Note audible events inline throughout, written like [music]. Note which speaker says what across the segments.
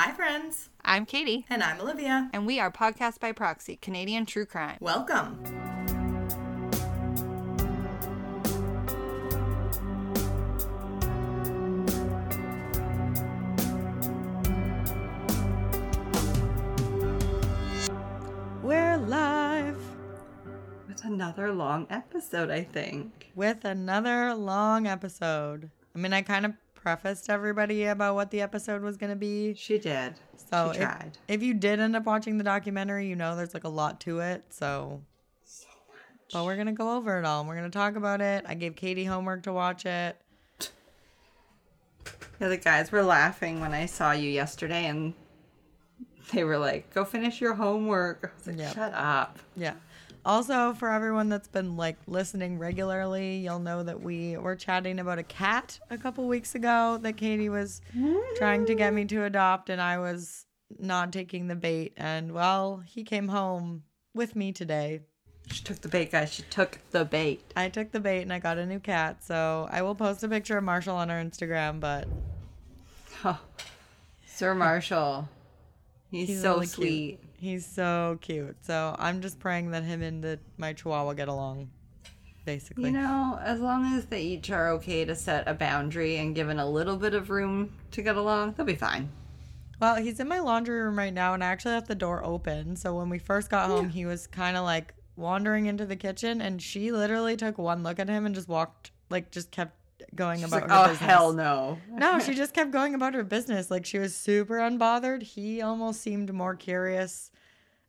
Speaker 1: Hi, friends.
Speaker 2: I'm Katie,
Speaker 1: And I'm Olivia.
Speaker 2: and we are Podcast by Proxy, Canadian True Crime.
Speaker 1: Welcome.
Speaker 3: We're live
Speaker 1: It's another long episode, I think.
Speaker 3: with another long episode. I mean, I kind of prefaced everybody about what the episode was going to be.
Speaker 1: She did.
Speaker 3: So
Speaker 1: she
Speaker 3: if,
Speaker 1: tried.
Speaker 3: if you did end up watching the documentary, you know there's like a lot to it. So, but we're going to go over it all. and We're going to talk about it. I gave Katie homework to watch it.
Speaker 1: Yeah, the guys were laughing when I saw you yesterday, and they were like, "Go finish your homework." I was like,
Speaker 3: Yep.
Speaker 1: "Shut up."
Speaker 3: Yeah. Also, for everyone that's been like listening regularly, you'll know that we were chatting about a cat a couple weeks ago that Katie was trying to get me to adopt, and I was not taking the bait. And well, he came home with me today.
Speaker 1: She took the bait, guys. She took the bait.
Speaker 3: I took the bait and I got a new cat. So I will post a picture of Marshall on our Instagram, but
Speaker 1: Oh, Sir Marshall. He's,
Speaker 3: he's
Speaker 1: so
Speaker 3: really cute. He's so cute. So I'm just praying that him and the, my chihuahua get along, basically.
Speaker 1: You know, as long as they each are okay to set a boundary and given a little bit of room to get along, they'll be fine.
Speaker 3: Well, he's in my laundry room right now, and I actually left the door open. So when we first got home, he was kind of like wandering into the kitchen, and she literally took one look at him and just walked, like, just kept going
Speaker 1: She's
Speaker 3: about
Speaker 1: like,
Speaker 3: her
Speaker 1: oh,
Speaker 3: business.
Speaker 1: hell no.
Speaker 3: no, [laughs] she just kept going about her business. Like she was super unbothered. He almost seemed more curious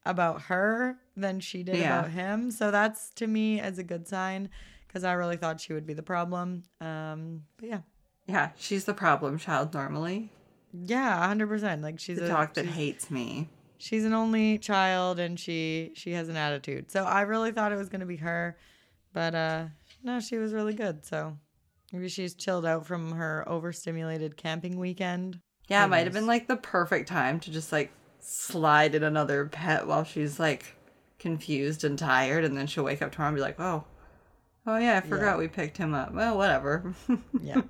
Speaker 3: about her than she did
Speaker 1: Yeah.
Speaker 3: about him. So that's to me as a good sign because I really thought she would be the problem. Um, but yeah,
Speaker 1: Yeah, she's the problem child normally.
Speaker 3: yeah, hundred percent. Like she's
Speaker 1: The
Speaker 3: a
Speaker 1: dog that hates me.
Speaker 3: she's an only child and she she has an attitude so i really thought it was going to be her but uh no she was really good so maybe she's chilled out from her overstimulated camping weekend
Speaker 1: Yeah, it might have been like the perfect time to just like slide in another pet while she's like confused and tired, and then she'll wake up tomorrow and be like, oh, oh yeah, I forgot we picked him up. Well, whatever. [laughs]
Speaker 3: yeah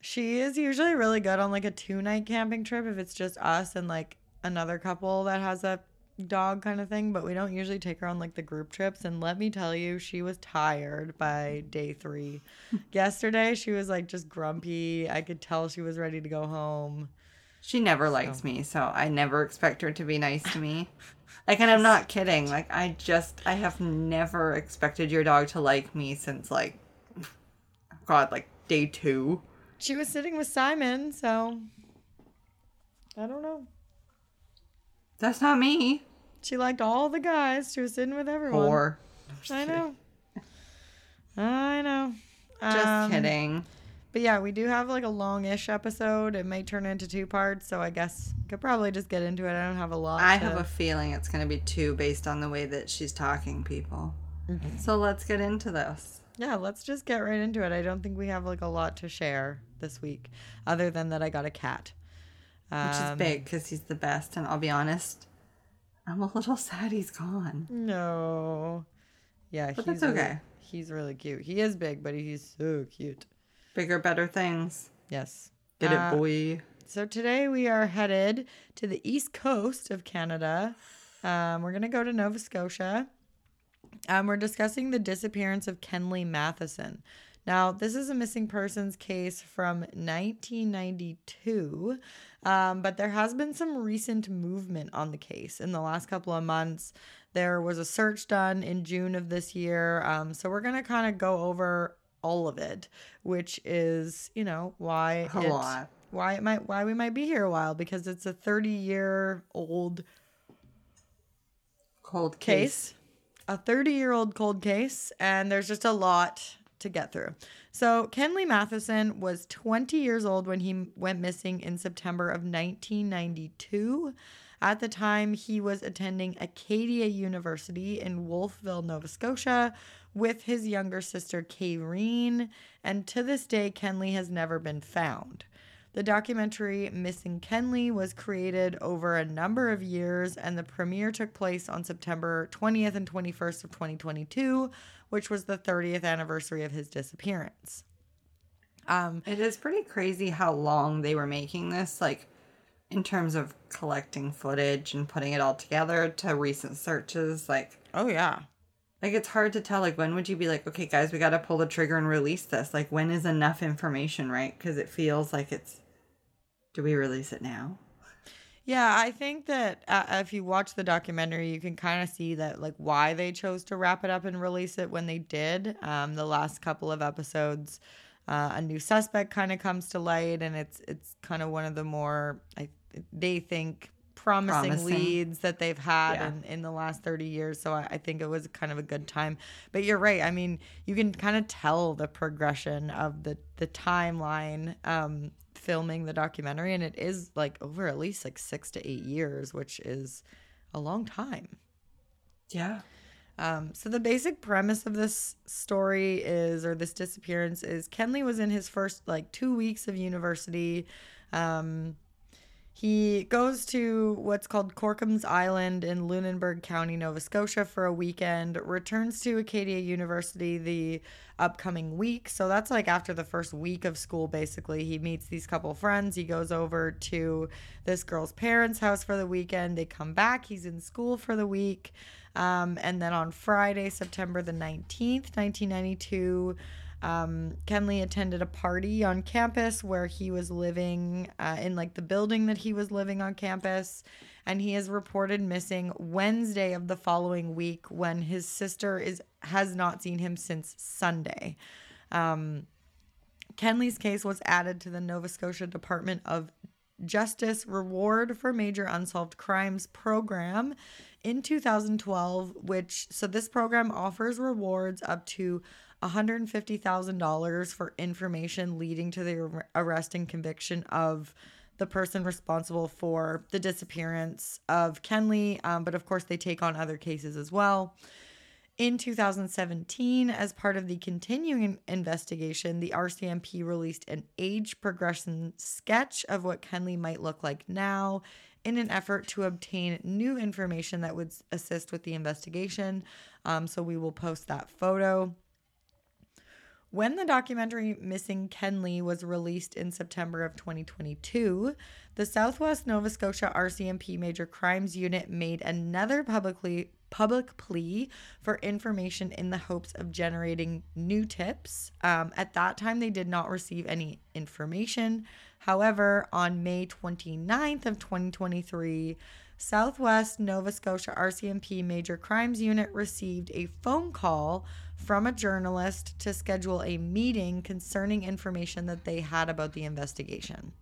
Speaker 3: she is usually really good on like a two night camping trip if it's just us and like another couple that has a dog kind of thing but we don't usually take her on like the group trips and let me tell you she was tired by day three [laughs] yesterday she was like just grumpy i could tell she was ready to go home
Speaker 1: She never likes me, so I never expect her to be nice to me. [laughs] Like, and I'm not kidding. Like, I just, I have never expected your dog to like me since, like, God, like day two.
Speaker 3: She was sitting with Simon, so I don't know.
Speaker 1: That's not me.
Speaker 3: She liked all the guys. She was sitting with everyone.
Speaker 1: Or,
Speaker 3: I know. I know.
Speaker 1: just
Speaker 3: Um,
Speaker 1: kidding.
Speaker 3: But yeah, we do have like a long-ish episode. It may turn into two parts, so I guess we could probably just get into it. I don't have a lot.
Speaker 1: I
Speaker 3: to-
Speaker 1: have a feeling it's going to be two based on the way that she's talking people.
Speaker 3: Mm-hmm.
Speaker 1: So let's get into this.
Speaker 3: Yeah, let's just get right into it. I don't think we have like a lot to share this week, other than that I got a cat.
Speaker 1: Which is
Speaker 3: Um,
Speaker 1: big because he's the best. And I'll be honest, I'm a little [laughs] sad he's gone.
Speaker 3: No. Yeah,
Speaker 1: But
Speaker 3: he's
Speaker 1: that's
Speaker 3: really-
Speaker 1: okay.
Speaker 3: he's really cute. He is big, but he's so cute.
Speaker 1: Bigger, better things.
Speaker 3: Yes.
Speaker 1: Get
Speaker 3: Uh,
Speaker 1: it, boy.
Speaker 3: So today we are headed to the east coast of Canada. Um, we're going to go to Nova Scotia. Um, we're discussing the disappearance of Kenley Matheson. Now, this is a missing persons case from 1992, um, but there has been some recent movement on the case in the last couple of months. There was a search done in June of this year. Um, so we're going to kind of go over all of it, which is, you know, why
Speaker 1: A
Speaker 3: it,
Speaker 1: lot.
Speaker 3: why it might why we might be here a while because it's a 30 year old
Speaker 1: Cold case.
Speaker 3: case, a 30 year old cold case, and there's just a lot to get through. So, Kenley Matheson was 20 years old when he went missing in September of 1992. At the time, he was attending Acadia University in Wolfville, Nova Scotia, with his younger sister, Kayrene, and to this day, Kenley has never been found. The documentary Missing Kenley was created over a number of years, and the premiere took place on September 20th and 21st of 2022, which was the 30th anniversary of his disappearance. Um,
Speaker 1: It is pretty crazy how long they were making this. Like, in terms of collecting footage and putting it all together to recent searches, like
Speaker 3: Oh yeah.
Speaker 1: like it's hard to tell like when would you be like, okay guys, we got to pull the trigger and release this? Like when is enough information, right? Cuz it feels like it's do we release it now?
Speaker 3: Yeah, I think that uh, if you watch the documentary, you can kind of see that like why they chose to wrap it up and release it when they did. Um, the last couple of episodes, uh, a new suspect kind of comes to light, and it's it's kind of one of the more I they think promising,
Speaker 1: Promising.
Speaker 3: leads that they've had
Speaker 1: Yeah.
Speaker 3: in, in the last 30 years. So I, I think it was kind of a good time. But you're right. I mean, you can kind of tell the progression of the, the timeline um, filming the documentary. And it is like over at least like six to eight years, which is a long time.
Speaker 1: Yeah.
Speaker 3: Um, so the basic premise of this story is, or this disappearance is, Kenley was in his first like two weeks of university. Um, he goes to what's called Corkum's Island in Lunenburg County, Nova Scotia for a weekend, returns to Acadia University the upcoming week. So that's like after the first week of school, basically. He meets these couple friends. He goes over to this girl's parents' house for the weekend. They come back. He's in school for the week. Um, and then on Friday, September the 19th, 1992, um, Kenley attended a party on campus where he was living uh, in like the building that he was living on campus. And he is reported missing Wednesday of the following week when his sister is has not seen him since Sunday. Um, Kenley's case was added to the Nova Scotia Department of Justice Reward for Major Unsolved Crimes program in 2012, which so this program offers rewards up to $150,000 for information leading to the arrest and conviction of the person responsible for the disappearance of Kenley. Um, but of course, they take on other cases as well. In 2017, as part of the continuing investigation, the RCMP released an age progression sketch of what Kenley might look like now in an effort to obtain new information that would assist with the investigation. Um, so we will post that photo. When the documentary Missing Kenley was released in September of 2022, the Southwest Nova Scotia RCMP Major Crimes Unit made another publicly public plea for information in the hopes of generating new tips. Um, at that time, they did not receive any information. However, on May 29th of 2023, Southwest Nova Scotia RCMP Major Crimes Unit received a phone call from a journalist to schedule a meeting concerning information that they had about the investigation.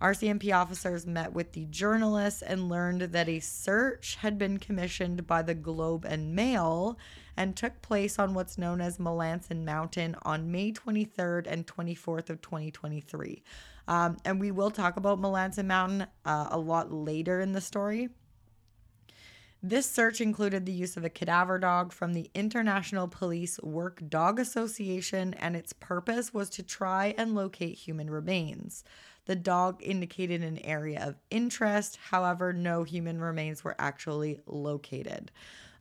Speaker 3: RCMP officers met with the journalists and learned that a search had been commissioned by the Globe and Mail and took place on what's known as Melanson Mountain on May 23rd and 24th of 2023. Um, and we will talk about Melanson Mountain uh, a lot later in the story. This search included the use of a cadaver dog from the International Police Work Dog Association, and its purpose was to try and locate human remains. The dog indicated an area of interest, however, no human remains were actually located.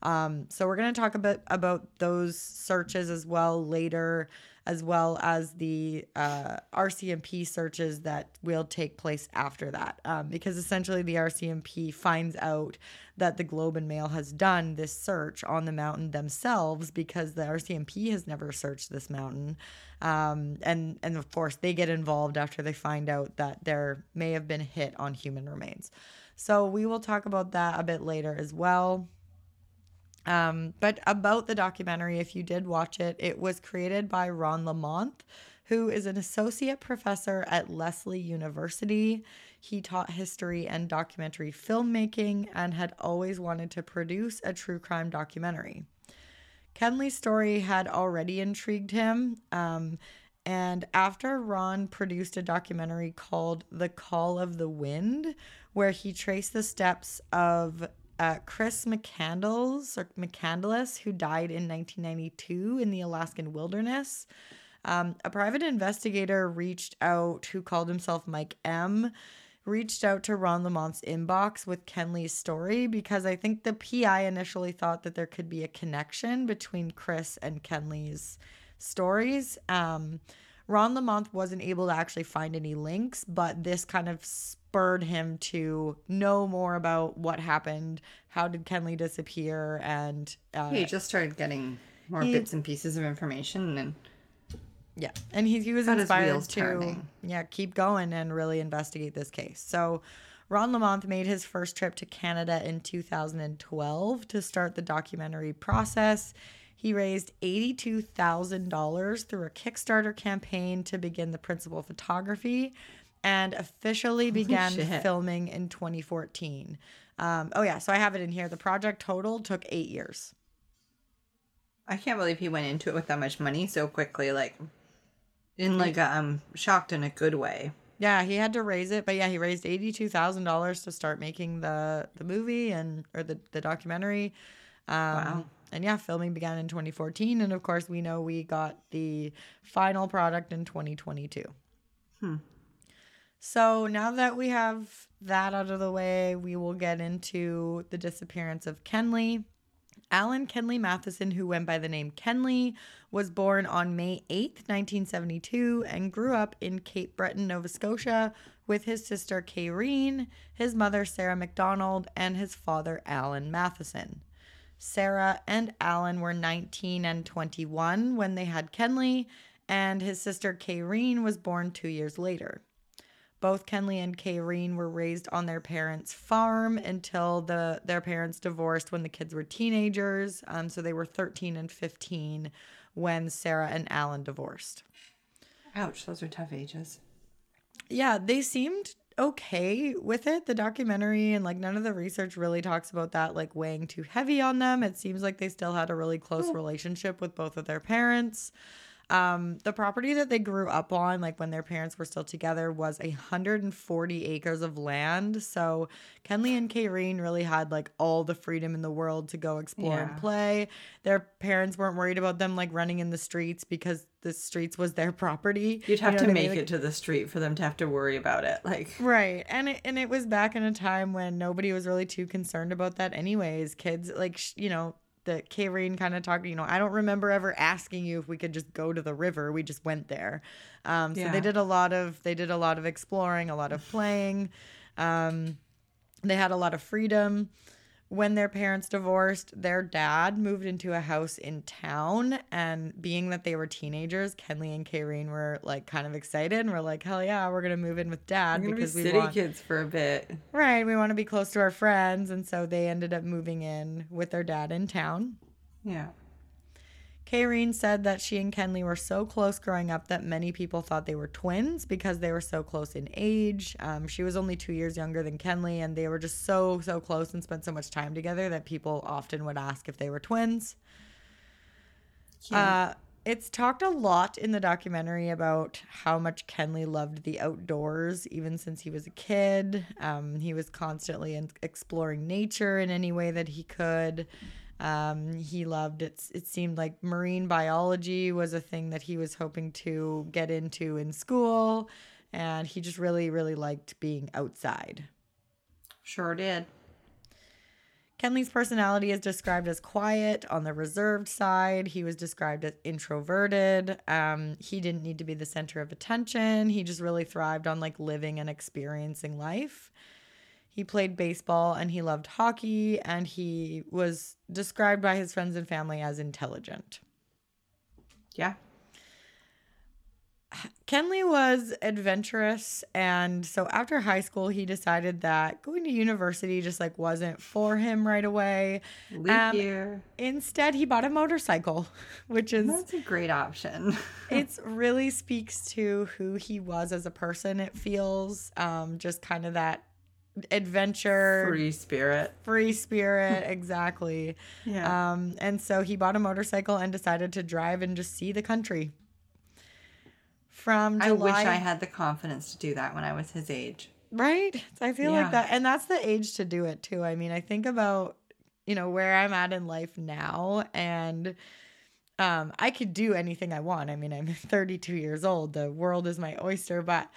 Speaker 3: Um, so we're going to talk a bit about those searches as well later, as well as the uh, RCMP searches that will take place after that, um, because essentially the RCMP finds out that the Globe and Mail has done this search on the mountain themselves because the RCMP has never searched this mountain, um, and and of course they get involved after they find out that there may have been hit on human remains. So we will talk about that a bit later as well. Um, but about the documentary, if you did watch it, it was created by Ron Lamothe, who is an associate professor at Lesley University. He taught history and documentary filmmaking and had always wanted to produce a true crime documentary. Kenley's story had already intrigued him. Um, and after Ron produced a documentary called The Call of the Wild, where he traced the steps of uh, Chris McCandles or McCandless, who died in 1992 in the Alaskan wilderness. Um, a private investigator reached out, who called himself Mike M., reached out to Ron Lamothe's inbox with Kenley's story because I think the PI initially thought that there could be a connection between Chris and Kenley's stories. Um, Ron Lamothe wasn't able to actually find any links, but this kind of spurred him to know more about what happened. How did Kenley disappear? And uh,
Speaker 1: He just started getting more
Speaker 3: He-
Speaker 1: bits and pieces of information and
Speaker 3: Yeah, and he, he was inspired to
Speaker 1: turning.
Speaker 3: yeah keep going and really investigate this case. So Ron Lamothe made his first trip to Canada in 2012 to start the documentary process. He raised $82,000 through a Kickstarter campaign to begin the principal photography and officially began
Speaker 1: shit.
Speaker 3: filming in 2014. Um, oh, yeah, so I have it in here. The project total took eight years.
Speaker 1: I can't believe he went into it with that much money so quickly. Like, in like a, I'm shocked in a good way.
Speaker 3: Yeah, he had to raise it, but yeah, he raised eighty two thousand dollars to start making the the movie and or the the documentary. Um,
Speaker 1: Wow.
Speaker 3: And yeah, filming began in 2014, and of course, we know we got the final product in 2022.
Speaker 1: Hmm.
Speaker 3: So now that we have that out of the way, we will get into the disappearance of Kenley. Alan Kenley Matheson, who went by the name Kenley, was born on May 8th, 1972, and grew up in Cape Breton, Nova Scotia, with his sister Kayrene, his mother Sarah McDonald, and his father Alan Matheson. Sarah and Alan were 19 and 21 when they had Kenley, and his sister Kayrene was born two years later. Both Kenley and Kayrene were raised on their parents' farm until the their parents divorced when the kids were teenagers. Um, so they were 13 and 15 when Sarah and Alan divorced.
Speaker 1: Ouch, those are tough ages.
Speaker 3: Yeah, they seemed okay with it. The documentary and like none of the research really talks about that like weighing too heavy on them. It seems like they still had a really close relationship with both of their parents. Um, the property that they grew up on, like when their parents were still together, was 140 acres of land. So Kenley and Kayrene really had like all the freedom in the world to go explore and play. Their parents weren't worried about them like running in the streets because the streets was their property.
Speaker 1: You'd have
Speaker 3: You know
Speaker 1: to
Speaker 3: what I mean?
Speaker 1: make
Speaker 3: Like-
Speaker 1: it to the street for them to have to worry about it. Like,
Speaker 3: Right. And it, and it was back in a time when nobody was really too concerned about that anyways. Kids like sh- you know, the Kayrene kind of talked, you know, I don't remember ever asking you if we could just go to the river. We just went there. Um so
Speaker 1: Yeah.
Speaker 3: they did a lot of they did a lot of exploring, a lot of playing. Um they had a lot of freedom. When their parents divorced, their dad moved into a house in town. And being that they were teenagers, Kenley and Kayrene were like kind of excited and we're like, hell yeah, we're going to move in with dad
Speaker 1: gonna be
Speaker 3: because we
Speaker 1: city
Speaker 3: want,
Speaker 1: kids for a bit.
Speaker 3: right, we want to be close to our friends. And so they ended up moving in with their dad in town.
Speaker 1: Yeah.
Speaker 3: Kayrene said that she and Kenley were so close growing up that many people thought they were twins because they were so close in age. Um, she was only two years younger than Kenley, and they were just so, so close and spent so much time together that people often would ask if they were twins. Uh, it's talked a lot in the documentary about how much Kenley loved the outdoors, even since he was a kid. Um, he was constantly in- exploring nature in any way that he could. Um, he loved it. It seemed like marine biology was a thing that he was hoping to get into in school, and he just really, really liked being outside.
Speaker 1: Sure did.
Speaker 3: Kenley's personality is described as quiet on the reserved side. He was described as introverted. Um, he didn't need to be the center of attention. He just really thrived on like living and experiencing life. He played baseball and he loved hockey, and he was described by his friends and family as intelligent.
Speaker 1: Yeah.
Speaker 3: Kenley was adventurous and so after high school he decided that going to university just like wasn't for him right away.
Speaker 1: Leap
Speaker 3: Um,
Speaker 1: year.
Speaker 3: Instead, he bought a motorcycle, [laughs] which is
Speaker 1: That's a great option. [laughs]
Speaker 3: it really speaks to who he was as a person. It feels um, just kind of that adventure, free, spirit
Speaker 1: Free spirit. [laughs]
Speaker 3: exactly.
Speaker 1: Yeah.
Speaker 3: Um, and so he bought a motorcycle and decided to drive and just see the country. From July,
Speaker 1: I wish I had the confidence to do that when I was his age.
Speaker 3: Right? I feel like that. And that's the age to do it too. I mean, I think about, you know, where I'm at in life now and um I could do anything I want. I mean, I'm [laughs] 32 years old. The world is my oyster, but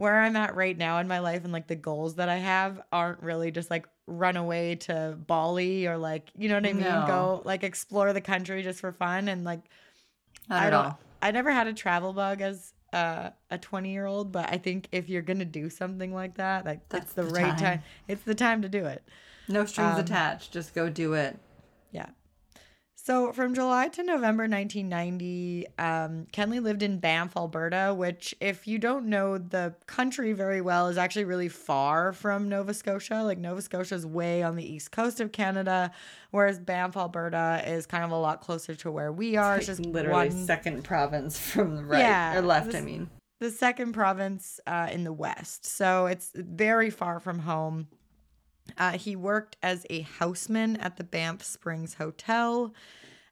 Speaker 3: where I'm at right now in my life and like the goals that I have aren't really just like run away to Bali or like, you know what I mean?
Speaker 1: No.
Speaker 3: Go like explore the country just for fun and like
Speaker 1: Not
Speaker 3: I don't
Speaker 1: all.
Speaker 3: I never had a travel bug as uh, a 20 year old, but I think if you're gonna do something like that, like
Speaker 1: That's
Speaker 3: the,
Speaker 1: the
Speaker 3: right
Speaker 1: time.
Speaker 3: time. It's the time to do it.
Speaker 1: No strings
Speaker 3: Um,
Speaker 1: attached. Just go do it.
Speaker 3: Yeah. So from July to November 1990, um, Kenley lived in Banff, Alberta, which, if you don't know the country very well, is actually really far from Nova Scotia. Like Nova Scotia is way on the east coast of Canada, whereas Banff, Alberta, is kind of a lot closer to where we are. It's just
Speaker 1: literally
Speaker 3: one-
Speaker 1: second province [laughs] from the right
Speaker 3: Yeah,
Speaker 1: or left. I mean,
Speaker 3: the second province uh, in the west. So it's very far from home. Uh, he worked as a houseman at the Banff Springs Hotel.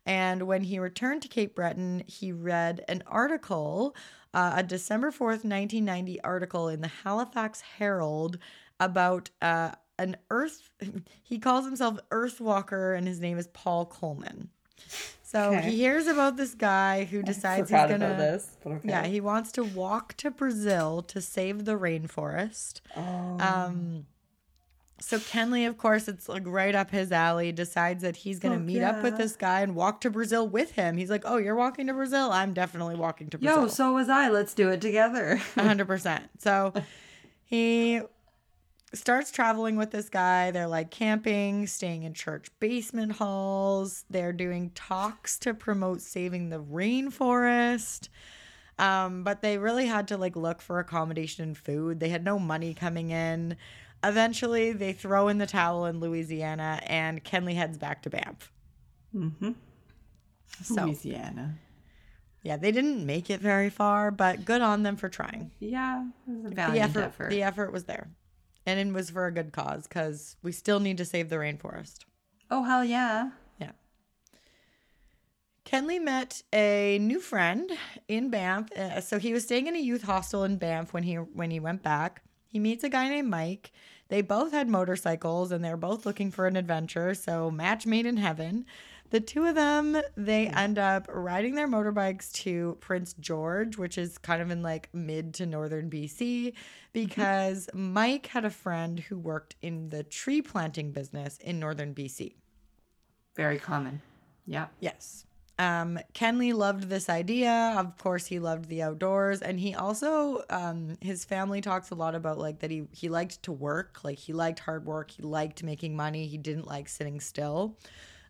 Speaker 3: And when he returned to Cape Breton, he read an article, uh, a December 4th, 1990 article in the Halifax Herald about uh, an Earth, he calls himself Earthwalker, and his name is Paul Coleman. So
Speaker 1: Okay.
Speaker 3: he hears about this guy who decides he's gonna.
Speaker 1: this. Okay.
Speaker 3: Yeah, he wants to walk to Brazil to save the rainforest.
Speaker 1: Oh.
Speaker 3: Um, so Kenley, of course, it's like right up his alley. Decides that he's gonna
Speaker 1: Fuck
Speaker 3: meet up with this guy and walk to Brazil with him. He's like, "Oh, you're walking to Brazil? I'm definitely walking to Brazil.
Speaker 1: Yo, so was I. Let's do it together.
Speaker 3: hundred percent. So [laughs] he starts traveling with this guy. They're like camping, staying in church basement halls. They're doing talks to promote saving the rainforest. Um, but they really had to like look for accommodation and food. They had no money coming in. Eventually, they throw in the towel in Louisiana, and Kenley heads back to Banff.
Speaker 1: mm-hmm.
Speaker 3: So
Speaker 1: Louisiana.
Speaker 3: yeah, they didn't make it very far, but good on them for trying.
Speaker 1: Yeah, it was a
Speaker 3: the effort,
Speaker 1: effort.
Speaker 3: the effort was there and it was for a good cause because we still need to save the rainforest
Speaker 1: Oh hell yeah!
Speaker 3: yeah kenley met a new friend in banff uh, so he was staying in a youth hostel in banff when he when he went back he meets a guy named mike they both had motorcycles and they're both looking for an adventure so match made in heaven the two of them they end up riding their motorbikes to prince george which is kind of in like mid to northern bc because mike had a friend who worked in the tree planting business in northern bc
Speaker 1: Very common. Yeah.
Speaker 3: Yes. Um, Kenley loved this idea. Of course, he loved the outdoors, and he also um, his family talks a lot about like that he he liked to work, like he liked hard work, he liked making money, he didn't like sitting still.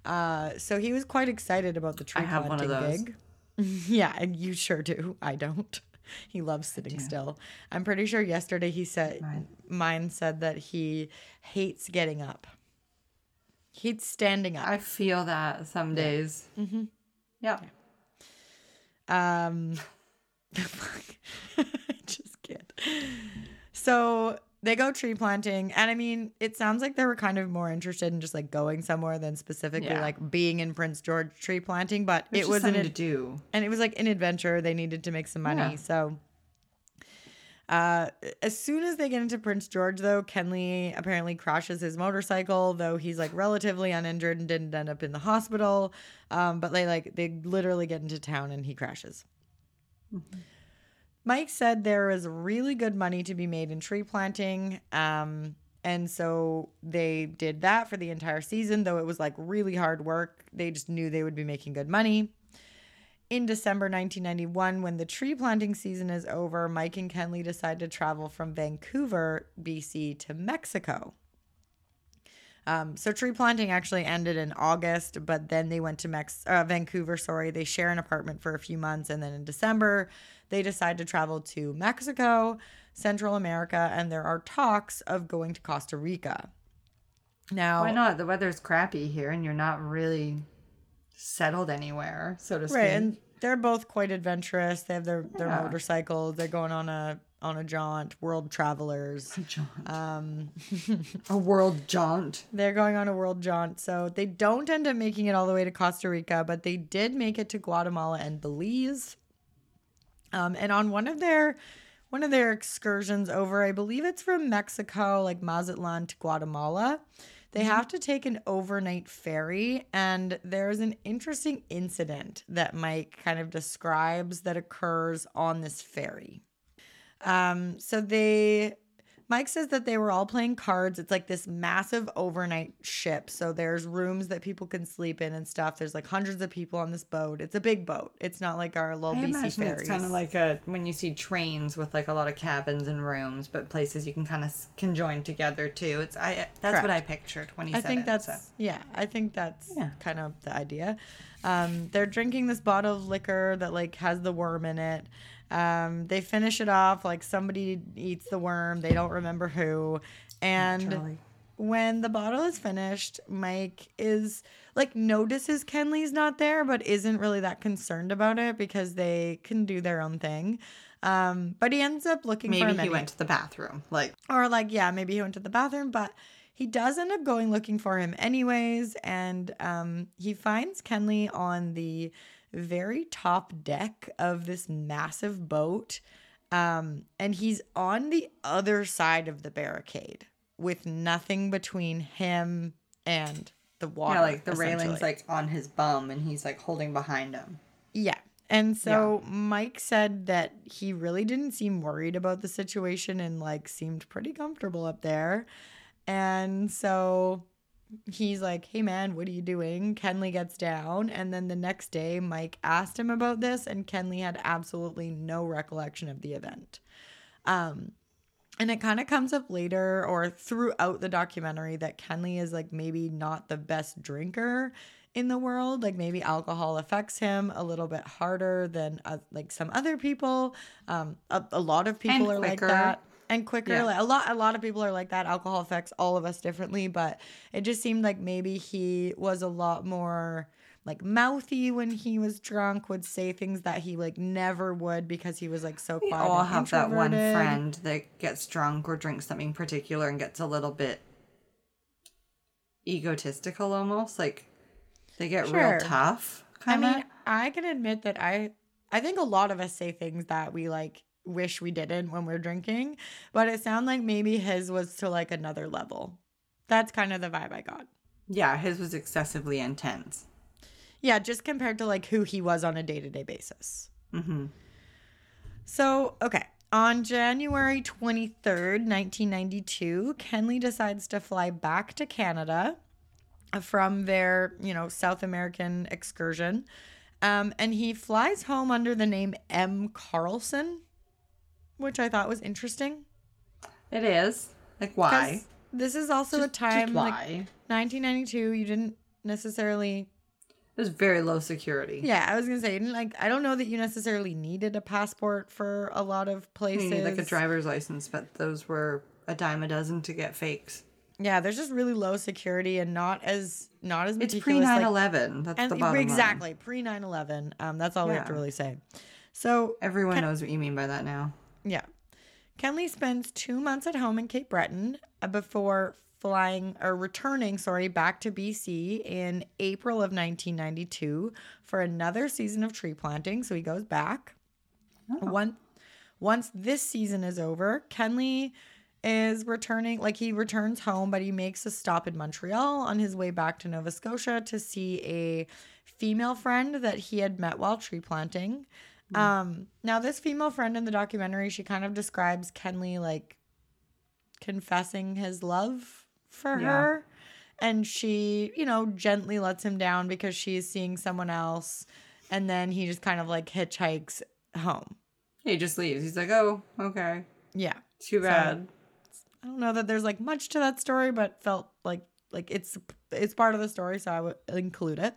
Speaker 3: Uh, so he was quite excited about the tree
Speaker 1: I have one
Speaker 3: planting gig. [laughs] yeah, and you sure do. I don't. [laughs] He loves sitting still. I'm pretty sure yesterday he said
Speaker 1: Mine.
Speaker 3: mine said that he hates getting up. He's standing up.
Speaker 1: I feel that some days.
Speaker 3: mm-hmm.
Speaker 1: Yeah.
Speaker 3: Um, [laughs] [laughs] I just can't. So they go tree planting, and I mean, it sounds like they were kind of more interested in just like going somewhere than specifically
Speaker 1: Yeah.
Speaker 3: like being in Prince George tree planting. But it was an
Speaker 1: to do.
Speaker 3: and it was like an adventure. They needed to make some money,
Speaker 1: Yeah.
Speaker 3: so. Uh, as soon as they get into Prince George, though, Kenley apparently crashes his motorcycle, though he's like relatively uninjured and didn't end up in the hospital. Um, but they like they literally get into town and he crashes. Mike said there was really good money to be made in tree planting. Um, and so they did that for the entire season, though it was like really hard work. They just knew they would be making good money. In December 1991, when the tree planting season is over, Mike and Kenley decide to travel from Vancouver, BC to Mexico. Um, so tree planting actually ended in August, but then they went to Mex- uh, Vancouver. Sorry, they share an apartment for a few months, and then in December they decide to travel to Mexico, Central America, and there are talks of going to Costa Rica. Now,
Speaker 1: Why not? The weather's crappy here, and you're not really settled anywhere, so to speak.
Speaker 3: right, and they're both quite adventurous. They have their their
Speaker 1: Yeah.
Speaker 3: motorcycles. They're going on a on a jaunt. World travelers.
Speaker 1: A jaunt.
Speaker 3: Um,
Speaker 1: a world jaunt. [laughs]
Speaker 3: They're going on a world jaunt. So they don't end up making it all the way to Costa Rica, but they did make it to Guatemala and Belize. Um, and on one of their one of their excursions over, I believe it's from Mexico, like Mazatlan to Guatemala, they have to take an overnight ferry. And there's an interesting incident that Mike kind of describes that occurs on this ferry. Um, so they Mike says that they were all playing cards. It's like this massive overnight ship. So there's rooms that people can sleep in and stuff. There's like hundreds of people on this boat. It's a big boat. It's not like our little
Speaker 1: I
Speaker 3: BC
Speaker 1: imagine
Speaker 3: ferries.
Speaker 1: it's kind of like a when you see trains with like a lot of cabins and rooms, but places you can kind of conjoin together too. It's I that's what I pictured when he said
Speaker 3: that.
Speaker 1: I think
Speaker 3: that's
Speaker 1: so.
Speaker 3: yeah. I think that's
Speaker 1: Yeah.
Speaker 3: kind of the idea. Um, they're drinking this bottle of liquor that like has the worm in it. Um, they finish it off like somebody eats the worm. They don't remember who, and when the bottle is finished, Mike is like notices Kenley's not there, but isn't really that concerned about it because they can do their own thing. Um, but he ends up looking for
Speaker 1: maybe he went to the bathroom. Like
Speaker 3: Or like, yeah, maybe he went to the bathroom, but he does end up going looking for him anyways, and um, he finds Kenley on the very top deck of this massive boat, um, and he's on the other side of the barricade with nothing between him and the water.
Speaker 1: yeah, like the railing's like on his bum and he's like holding behind him.
Speaker 3: Yeah. And so Mike said that he really didn't seem worried about the situation and like seemed pretty comfortable up there. And so he's like, Hey man, what are you doing? Kenley gets down. And then the next day, Mike asked him about this, and Kenley had absolutely no recollection of the event. Um, and it kind of comes up later or throughout the documentary that Kenley is like maybe not the best drinker in the world. Like maybe alcohol affects him a little bit harder than uh, like some other people. Um, a, a lot of people
Speaker 1: And
Speaker 3: are like that. And quicker,
Speaker 1: Yeah.
Speaker 3: like a lot, a lot of people are like that. Alcohol affects all of us differently, but it just seemed like maybe he was a lot more like mouthy when he was drunk. Would say things that he like never would because he was like so quiet.
Speaker 1: We
Speaker 3: all
Speaker 1: have that one friend that gets drunk or drinks something particular and gets a little bit egotistical almost. Like they get
Speaker 3: Sure.
Speaker 1: real tough.
Speaker 3: I
Speaker 1: Kind of.
Speaker 3: mean, I can admit that I I think a lot of us say things that we like wish we didn't when we're drinking, but it sounded like maybe his was to like another level. That's kind of the vibe I got.
Speaker 1: yeah, his was excessively intense.
Speaker 3: Yeah, just compared to like who he was on a day-to-day basis.
Speaker 1: Mm-hmm.
Speaker 3: So, okay. On January 23rd, 1992, Kenley decides to fly back to Canada from their, you know, South American excursion. Um, and he flies home under the name M. Carlson, which I thought was interesting.
Speaker 1: It is. Like why?
Speaker 3: This is also a
Speaker 1: Just- just
Speaker 3: time like 1992. You didn't necessarily
Speaker 1: It was very low security.
Speaker 3: Yeah, I was gonna say, like, I don't know that you necessarily needed a passport for a lot of places.
Speaker 1: like a driver's license, but those were a dime a dozen to get fakes.
Speaker 3: Yeah, there's just really low security and not as not as
Speaker 1: It's pre 9
Speaker 3: like-
Speaker 1: 11. That's
Speaker 3: and
Speaker 1: the bottom line.
Speaker 3: exactly pre 9/11. Um, that's all we have to really say. So
Speaker 1: Everyone knows what you mean by that now.
Speaker 3: Yeah, Kenley spends two months at home in Cape Breton uh, before flying or returning, sorry, back to BC in April of 1992 for another season of tree planting. So he goes back. One, once this season is over, Kenley is returning, like he returns home, but he makes a stop in Montreal on his way back to Nova Scotia to see a female friend that he had met while tree planting. Um, now this female friend in the documentary, she kind of describes Kenley like confessing his love for
Speaker 1: Yeah.
Speaker 3: her. And she, you know, gently lets him down because she's seeing someone else. And then he just kind of like hitchhikes home.
Speaker 1: He just leaves. He's like, oh, okay.
Speaker 3: Yeah.
Speaker 1: Too
Speaker 3: So-
Speaker 1: bad.
Speaker 3: I don't know that there's like much to that story, but felt like like it's it's part of the story, so I would include it.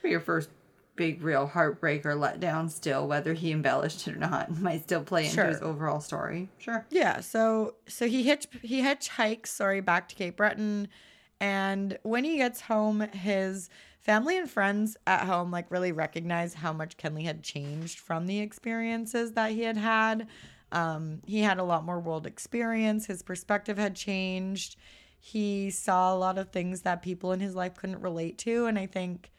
Speaker 1: For your first big, real heartbreak or letdown, still, whether he embellished it or not, [laughs] might still play into
Speaker 3: Sure.
Speaker 1: his overall story. Sure.
Speaker 3: Yeah, so so he hitch he hitchhikes, sorry, back to Cape Breton, and when he gets home, his family and friends at home like really recognize how much Kenley had changed from the experiences that he had had. Um, he had a lot more world experience. His perspective had changed. He saw a lot of things that people in his life couldn't relate to, and I think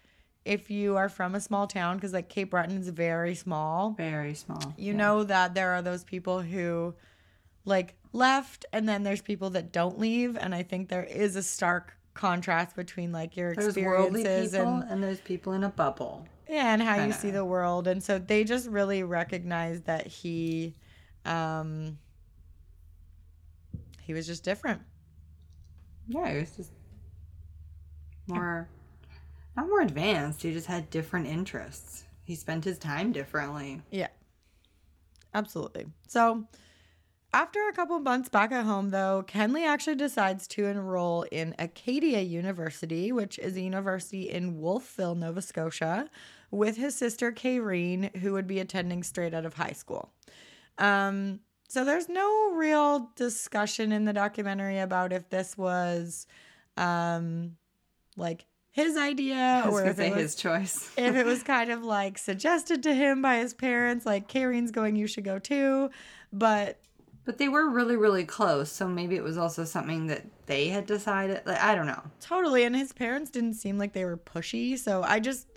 Speaker 3: if you are from a small town, because like Cape Breton is very small,
Speaker 1: Very small.
Speaker 3: you
Speaker 1: Yeah.
Speaker 3: know that there are those people who like left and then there's people that don't leave and i think there is a stark contrast between like your
Speaker 1: There's
Speaker 3: experiences
Speaker 1: people
Speaker 3: and
Speaker 1: and, there's people in a bubble.
Speaker 3: yeah, and how you
Speaker 1: kinda.
Speaker 3: see the world and so they just really recognize that he um he was just different.
Speaker 1: Yeah, it was just more, not more advanced. He just had different interests. He spent his time differently.
Speaker 3: Yeah. Absolutely. So, after a couple months back at home, though, Kenley actually decides to enroll in Acadia University, which is a university in Wolfville, Nova Scotia, with his sister Kayrene, who would be attending straight out of high school. Um, so there's no real discussion in the documentary about if this was um, like his idea
Speaker 1: I was
Speaker 3: or if
Speaker 1: say
Speaker 3: it was
Speaker 1: his choice. [laughs]
Speaker 3: if it was [laughs] kind of like suggested to him by his parents, like Karen's going, you should go too. But
Speaker 1: But they were really, really close, so maybe it was also something that they had decided. Like I don't know.
Speaker 3: totally, and his parents didn't seem like they were pushy. So I just,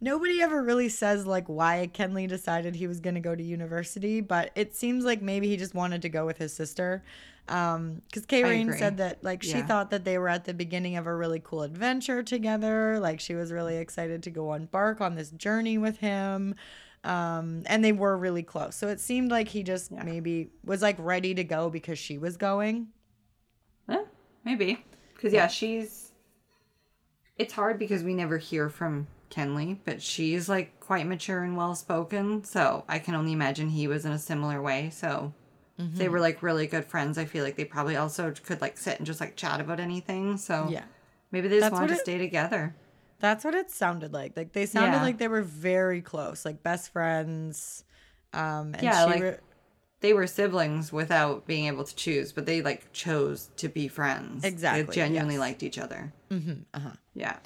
Speaker 3: nobody ever really says like why Kenley decided he was going to go to university, but it seems like maybe he just wanted to go with his sister. Um, because Karen said that like she
Speaker 1: Yeah.
Speaker 3: thought that they were at the beginning of a really cool adventure together. Like she was really excited to go on bark on this journey with him. Um, and they were really close. So it seemed like he just
Speaker 1: Yeah.
Speaker 3: maybe was like ready to go because she was going.
Speaker 1: Maybe. Because, yeah, she's. It's hard because we never hear from Kenley, but she's like quite mature and well spoken. So I can only imagine he was in a similar way. So if they were like really good friends. I feel like they probably also could like sit and just like chat about anything. So
Speaker 3: Yeah.
Speaker 1: maybe they just
Speaker 3: That's
Speaker 1: wanted to
Speaker 3: it-
Speaker 1: stay together.
Speaker 3: That's what it sounded like. Like they sounded
Speaker 1: Yeah.
Speaker 3: like they were very close, like best friends. Um, and
Speaker 1: Yeah, like-
Speaker 3: re-
Speaker 1: They were siblings without being able to choose, but they like chose to be friends.
Speaker 3: Exactly,
Speaker 1: They genuinely
Speaker 3: yes.
Speaker 1: liked each other. Mm-hmm, uh-huh. Yeah.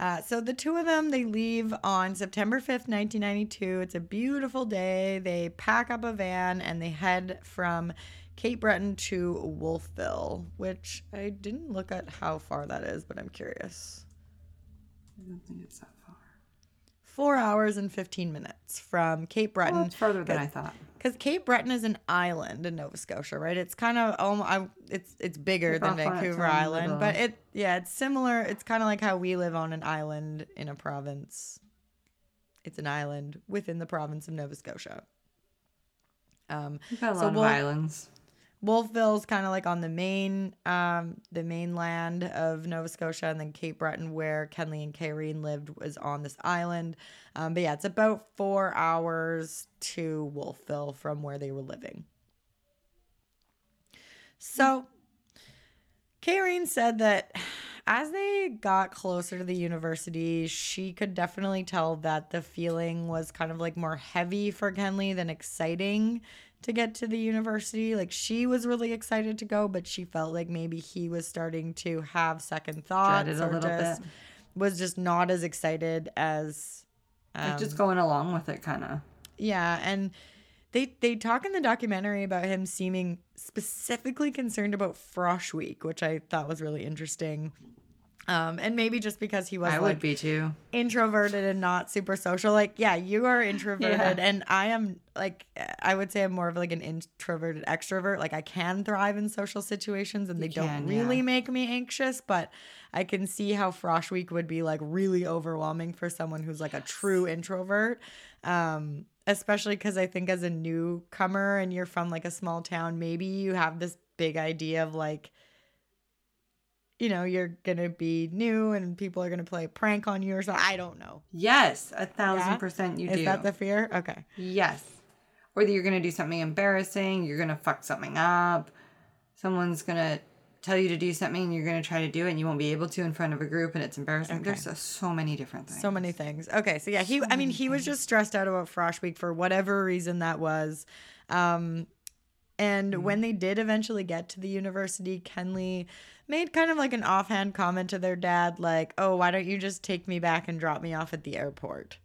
Speaker 3: uh, so the two of them they leave on September fifth, nineteen ninety two. It's a beautiful day. They pack up a van and they head from Cape Breton to Wolfville, which I didn't look at how far that is, but I'm curious.
Speaker 1: I don't think it's that far.
Speaker 3: Four hours and fifteen minutes from Cape Breton.
Speaker 1: Well, it's further than I thought.
Speaker 3: Because Cape Breton is an island in Nova Scotia, right? It's kind of um, I, it's it's bigger than
Speaker 1: off on its
Speaker 3: Vancouver Island, but it yeah, it's similar. It's kind of like how we live on an island in a province. It's an island within the province of Nova Scotia. Um,
Speaker 1: We've got a lot
Speaker 3: So
Speaker 1: of
Speaker 3: we'll-
Speaker 1: islands.
Speaker 3: Wolfville's kind of like on the main, um, the mainland of Nova Scotia, and then Cape Breton, where Kenley and Kayrene lived, was on this island. Um, but yeah, it's about four hours to Wolfville from where they were living. So, Kayrene said that as they got closer to the university, she could definitely tell that the feeling was kind of like more heavy for Kenley than exciting to get to the university. Like she was really excited to go, but she felt like maybe he was starting to have second thoughts
Speaker 1: Dreaded
Speaker 3: or
Speaker 1: little
Speaker 3: just
Speaker 1: bit.
Speaker 3: was just not as excited as
Speaker 1: Like
Speaker 3: um,
Speaker 1: just going along with it, kind of.
Speaker 3: yeah, and they they talk in the documentary about him seeming specifically concerned about Frosh Week, which I thought was really interesting. Um, and maybe just because he was
Speaker 1: I
Speaker 3: like
Speaker 1: would be too.
Speaker 3: introverted and not super social. Like, yeah, you are introverted,
Speaker 1: Yeah.
Speaker 3: and I am like, I would say I'm more of like an introverted extrovert. Like, I can thrive in social situations, and they don't
Speaker 1: can,
Speaker 3: really
Speaker 1: yeah.
Speaker 3: make me anxious. But I can see how Frosh Week would be like really overwhelming for someone who's like a true introvert. Um, especially because I think as a newcomer and you're from like a small town, maybe you have this big idea of like you know, you're gonna be new and people are gonna play a prank on you or something. I don't know.
Speaker 1: Yes, a thousand
Speaker 3: Yeah?
Speaker 1: percent you
Speaker 3: Is
Speaker 1: do.
Speaker 3: Is that the fear? Okay.
Speaker 1: Yes. Or that you're to do something embarrassing, you're to fuck something up, someone's to tell you to do something, and you're to try to do it, and you won't be able to in front of a group, and it's embarrassing.
Speaker 3: Okay.
Speaker 1: There's uh, so many different things.
Speaker 3: So many things. Okay, so yeah, he I mean he was just stressed out about Frosh Week for whatever reason that was. Um and when they did eventually get to the university, Kenley made kind of like an offhand comment to their dad, like, Oh, why don't you just take me back and drop me off at the airport?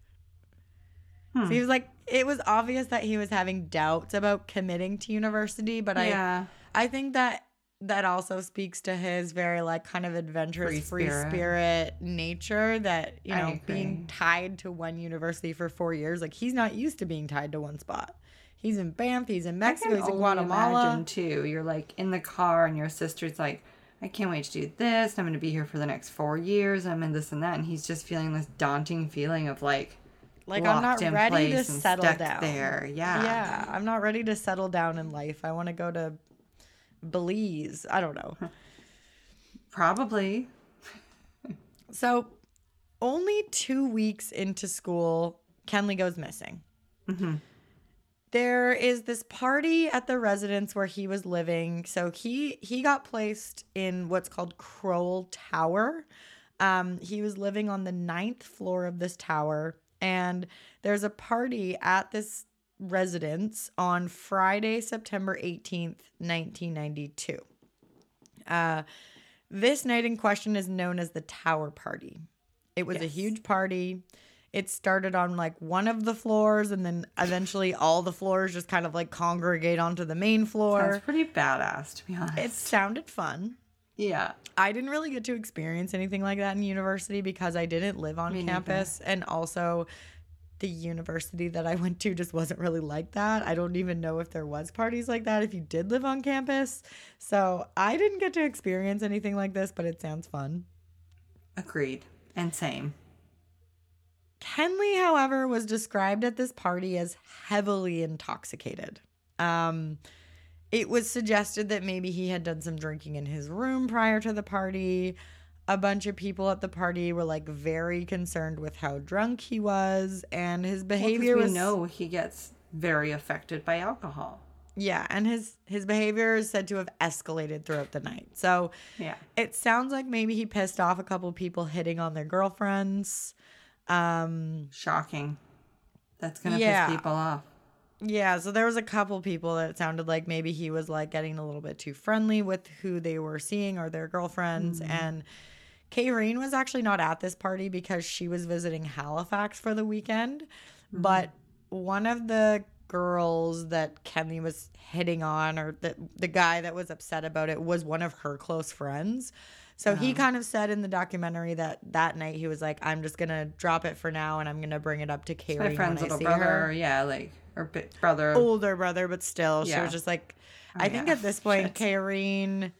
Speaker 3: So he hmm. was like, it was obvious that he was having doubts about committing to university, but
Speaker 1: Yeah.
Speaker 3: I I think that that also speaks to his very like kind of adventurous
Speaker 1: Free
Speaker 3: free spirit,
Speaker 1: spirit.
Speaker 3: nature that you know being tied to one university for 4 years like he's not used to being tied to one spot. He's in Banff, he's in Mexico, he's in Guatemala.
Speaker 1: Imagine too. You're like in the car, and your sister's like, "I can't wait to do this. I'm going to be here for the next four years. I'm in this and that," and he's just feeling this daunting feeling of like,
Speaker 3: Like I'm not
Speaker 1: in
Speaker 3: ready to settle down.
Speaker 1: there. Yeah.
Speaker 3: Yeah, I'm not ready to settle down in life. I want to go to Belize. I don't know. [laughs]
Speaker 1: Probably.
Speaker 3: So, only two weeks into school, Kenley goes missing. Mm-hmm. There is this party at the residence where he was living. So he he got placed in what's called Crowell Tower. Um, he was living on the ninth floor of this tower, and there's a party at this residence on Friday, September 18th, 1992. Uh, this night in question is known as the Tower Party. It was a huge party. It started on like one of the floors, and then eventually all the floors just kind of like congregate onto the main floor.
Speaker 1: Sounds pretty badass, to be honest.
Speaker 3: It sounded fun.
Speaker 1: yeah.
Speaker 3: I didn't really get to experience anything like that in university because I didn't live on
Speaker 1: Me neither.
Speaker 3: campus. And also, the university that I went to just wasn't really like that. I don't even know if there was parties like that if you did live on campus. So I didn't get to experience anything like this, but it sounds fun.
Speaker 1: Agreed. And same.
Speaker 3: Kenley, however, was described at this party as heavily intoxicated. Um, it was suggested that maybe he had done some drinking in his room prior to the party. A bunch of people at the party were like very concerned with how drunk he was, and his behavior
Speaker 1: well, 'cause
Speaker 3: was
Speaker 1: we know he gets very affected by alcohol.
Speaker 3: yeah, and his his behavior is said to have escalated throughout the night. So
Speaker 1: Yeah.
Speaker 3: it sounds like maybe he pissed off a couple people hitting on their girlfriends. Um,
Speaker 1: Shocking. That's gonna
Speaker 3: Yeah.
Speaker 1: piss people off.
Speaker 3: Yeah, so there was a couple people that sounded like maybe he was like getting a little bit too friendly with who they were seeing or their girlfriends. And Kayrene was actually not at this party because she was visiting Halifax for the weekend. But one of the girls that Kenley was hitting on, or the the guy that was upset about it, was one of her close friends. So he kind of said in the documentary that that night he was like, "I'm just gonna drop it for now, and I'm gonna bring it up to Kayrene
Speaker 1: My friend's little brother,
Speaker 3: her."
Speaker 1: yeah, like or brother.
Speaker 3: older brother, but still, she was just like,
Speaker 1: Oh,
Speaker 3: I think at this point,
Speaker 1: Shit.
Speaker 3: Kayrene,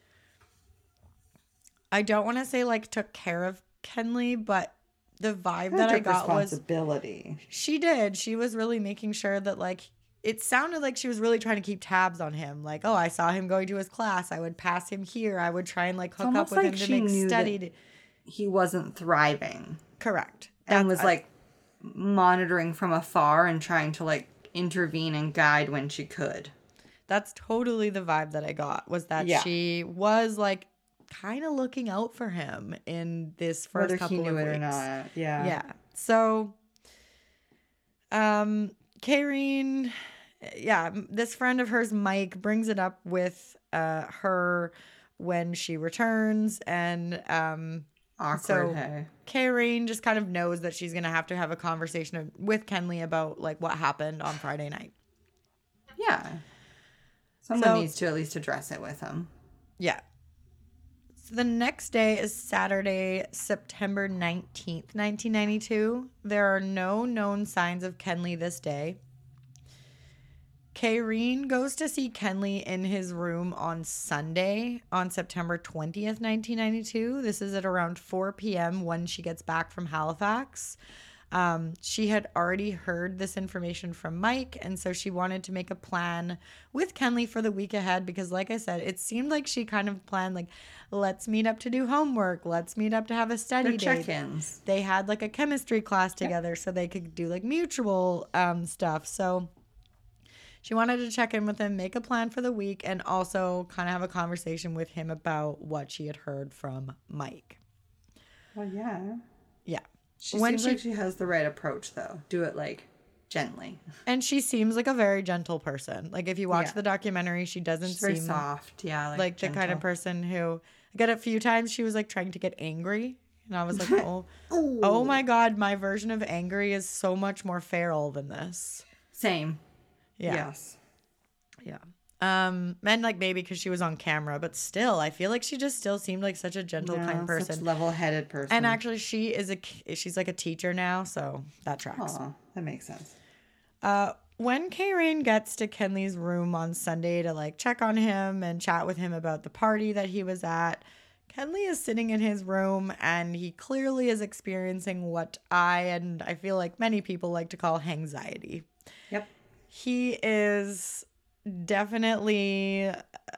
Speaker 3: I don't want to say like took care of Kenley, but the vibe that I got was
Speaker 1: responsibility.
Speaker 3: she did. She was really making sure that like it sounded like she was really trying to keep tabs on him. Like, oh, I saw him going to his class. I would pass him here. I would try and like hook up with
Speaker 1: like
Speaker 3: him to make studied.
Speaker 1: He wasn't thriving
Speaker 3: Correct.
Speaker 1: and
Speaker 3: That's-
Speaker 1: was like monitoring from afar and trying to like intervene and guide when she could.
Speaker 3: That's totally the vibe that I got was that
Speaker 1: Yeah.
Speaker 3: she was like kind of looking out for him in this first
Speaker 1: Whether
Speaker 3: couple
Speaker 1: he knew
Speaker 3: of
Speaker 1: it
Speaker 3: weeks.
Speaker 1: or not. Yeah.
Speaker 3: Yeah. So, um, Kayrene, yeah, this friend of hers, Mike, brings it up with uh her when she returns, and um,
Speaker 1: Awkward,
Speaker 3: So-
Speaker 1: hey.
Speaker 3: Kayrene just kind of knows that she's gonna have to have a conversation with Kenley about like what happened on Friday night.
Speaker 1: Yeah. Someone
Speaker 3: So-
Speaker 1: needs to at least address it with him.
Speaker 3: Yeah. So the next day is Saturday, September 19th, 1992. There are no known signs of Kenley this day. Kayrene goes to see Kenley in his room on Sunday, on September 20th, 1992. This is at around 4 p.m. when she gets back from Halifax. Um, she had already heard this information from Mike, and so she wanted to make a plan with Kenley for the week ahead because, like I said, it seemed like she kind of planned, like, let's meet up to do homework, let's meet up to have a study date.
Speaker 1: check-ins.
Speaker 3: They had like a chemistry class together so they could do like mutual um, stuff. So she wanted to check in with him, make a plan for the week, and also kind of have a conversation with him about what she had heard from Mike.
Speaker 1: Well, yeah.
Speaker 3: Yeah.
Speaker 1: She
Speaker 3: When
Speaker 1: seems
Speaker 3: she-
Speaker 1: like she has the right approach, though. Do it like gently.
Speaker 3: And she seems like a very gentle person. Like if you watch
Speaker 1: Yeah.
Speaker 3: the documentary, she doesn't
Speaker 1: She's very
Speaker 3: seem
Speaker 1: soft. Yeah, like,
Speaker 3: like the kind of person who I got a few times she was like trying to get angry. And I was like, [laughs] oh, oh my God, my version of angry is so much more feral than this.
Speaker 1: Same.
Speaker 3: Yeah.
Speaker 1: Yes.
Speaker 3: Yeah. Um, and like maybe because she was on camera, but still, I feel like she just still seemed like such a gentle, kind person.
Speaker 1: level-headed person.
Speaker 3: And actually, she is a she's like a teacher now, so that tracks.
Speaker 1: Aw, that makes sense.
Speaker 3: Uh, when Kayrene gets to Kenley's room on Sunday to like check on him and chat with him about the party that he was at, Kenley is sitting in his room and he clearly is experiencing what I and I feel like many people like to call anxiety.
Speaker 1: Yep.
Speaker 3: he is definitely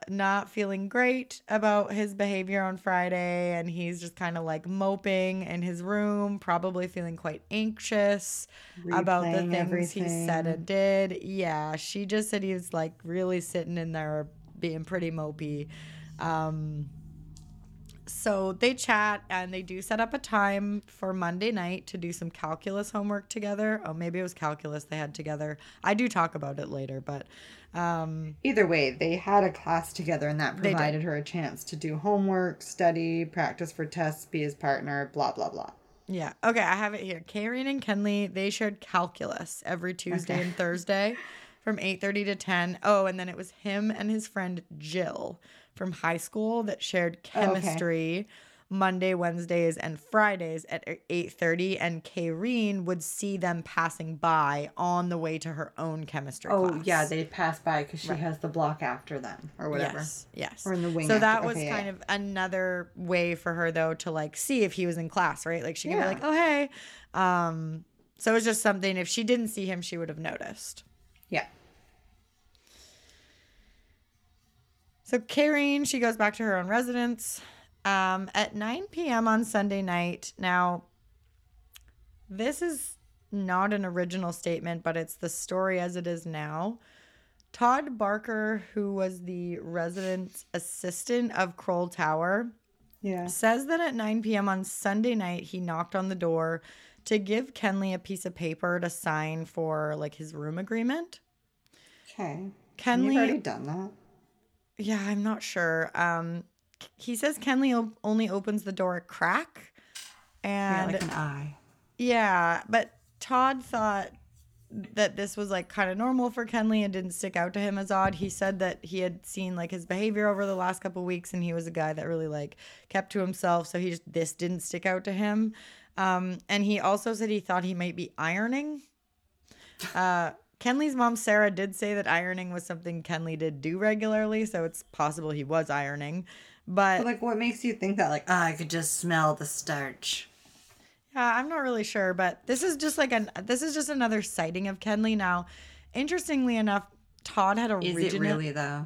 Speaker 3: not feeling great about his behavior on Friday and he's just kind of like moping in his room, probably feeling quite anxious about the
Speaker 1: Replaying
Speaker 3: things he said and did. Yeah, she just said he was like really sitting in there being pretty mopey. Um so they chat and they do set up a time for Monday night to do some calculus homework together. Oh, maybe it was calculus they had together. I do talk about it later, but um
Speaker 1: Either way, they had a class together and that provided her a chance to do homework, study, practice for tests, be his partner, blah, blah, blah.
Speaker 3: Yeah. Okay, I have it here. Karen and Kenley, they shared calculus every Tuesday
Speaker 1: Okay.
Speaker 3: and Thursday [laughs] from 8:30 to 10. Oh, and then it was him and his friend Jill from high school that shared
Speaker 1: Oh, okay.
Speaker 3: chemistry Monday, Wednesdays, and Fridays at 8:30 and Karen would see them passing by on the way to her own chemistry
Speaker 1: Oh,
Speaker 3: class.
Speaker 1: yeah, they pass by because she has the block after them or whatever.
Speaker 3: Yes. Yes.
Speaker 1: Or in the wing
Speaker 3: So
Speaker 1: after-
Speaker 3: that was
Speaker 1: okay, yeah.
Speaker 3: kind of another way for her though to like see if he was in class, right? Like she could
Speaker 1: Yeah.
Speaker 3: be like, "Oh, hey." Um so it was just something if she didn't see him, she would have noticed.
Speaker 1: Yeah.
Speaker 3: So Karen, she goes back to her own residence um, at 9 p.m. on Sunday night. Now, this is not an original statement, but it's the story as it is now. Todd Barker, who was the resident assistant of Crowell Tower,
Speaker 1: Yeah.
Speaker 3: says that at 9 p.m. on Sunday night, he knocked on the door to give Kenley a piece of paper to sign for like his room agreement.
Speaker 1: Okay.
Speaker 3: Kenley
Speaker 1: You've already done that.
Speaker 3: Yeah, I'm not sure. Um, he says Kenley only opens the door a crack,
Speaker 1: Yeah,
Speaker 3: and
Speaker 1: like an eye.
Speaker 3: yeah, but Todd thought that this was like kind of normal for Kenley and didn't stick out to him as odd. He said that he had seen like his behavior over the last couple weeks, and he was a guy that really like kept to himself. So he just this didn't stick out to him. Um, and he also said he thought he might be ironing. Uh, Kenley's mom Sarah did say that ironing was something Kenley did do regularly, so it's possible he was ironing. But
Speaker 1: But like, what makes you think that? Like, ah, I could just smell the starch.
Speaker 3: Yeah, I'm not really sure, but this is just like an this is just another sighting of Kenley. Now, interestingly enough, Todd had
Speaker 1: Is
Speaker 3: originally
Speaker 1: it really though?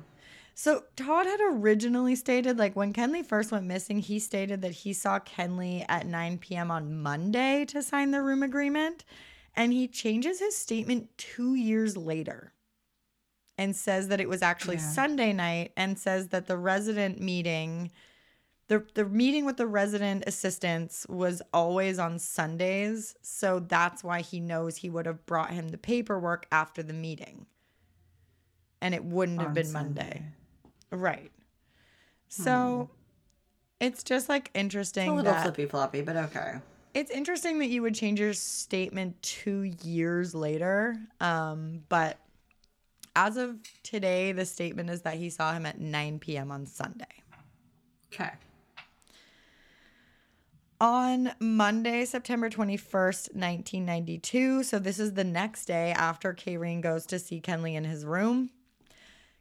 Speaker 3: So Todd had originally stated like when Kenley first went missing, he stated that he saw Kenley at 9 p.m. on Monday to sign the room agreement, and he changes his statement two years later and says that it was actually
Speaker 1: Yeah.
Speaker 3: Sunday night and says that the resident meeting the the meeting with the resident assistants was always on Sundays, so that's why he knows he would have brought him the paperwork after the meeting. And it wouldn't have been
Speaker 1: Sunday.
Speaker 3: Monday. Right. So it's just like
Speaker 1: It's
Speaker 3: interesting
Speaker 1: a little flippy floppy, but okay.
Speaker 3: it's interesting that you would change your statement two years later. Um, but as of today, the statement is that he saw him at 9 p.m. on Sunday.
Speaker 1: Okay.
Speaker 3: On Monday, September 21st, 1992, so this is the next day after Karen goes to see Kenley in his room.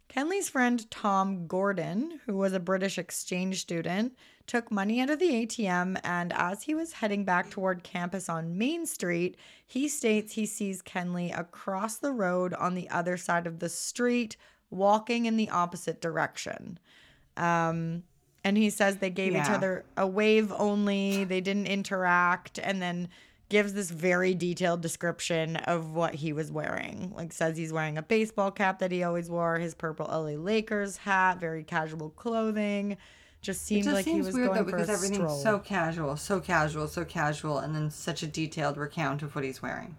Speaker 3: Kenley's friend Tom Gordon, who was a British exchange student, took money out of the ATM and as he was heading back toward campus on Main Street, he states he sees Kenley across the road on the other side of the street, walking in the opposite direction. Um, and he says they gave each other a wave only, they didn't interact, and then gives this very detailed description of what he was wearing. Like says he's wearing a baseball cap that he always wore, his purple LA Lakers hat, very casual clothing. Just seemed
Speaker 1: just
Speaker 3: like he was
Speaker 1: weird
Speaker 3: going
Speaker 1: though
Speaker 3: for
Speaker 1: because
Speaker 3: a
Speaker 1: everything's
Speaker 3: stroll.
Speaker 1: so casual, so casual, so casual, and then such a detailed recount of what he's wearing.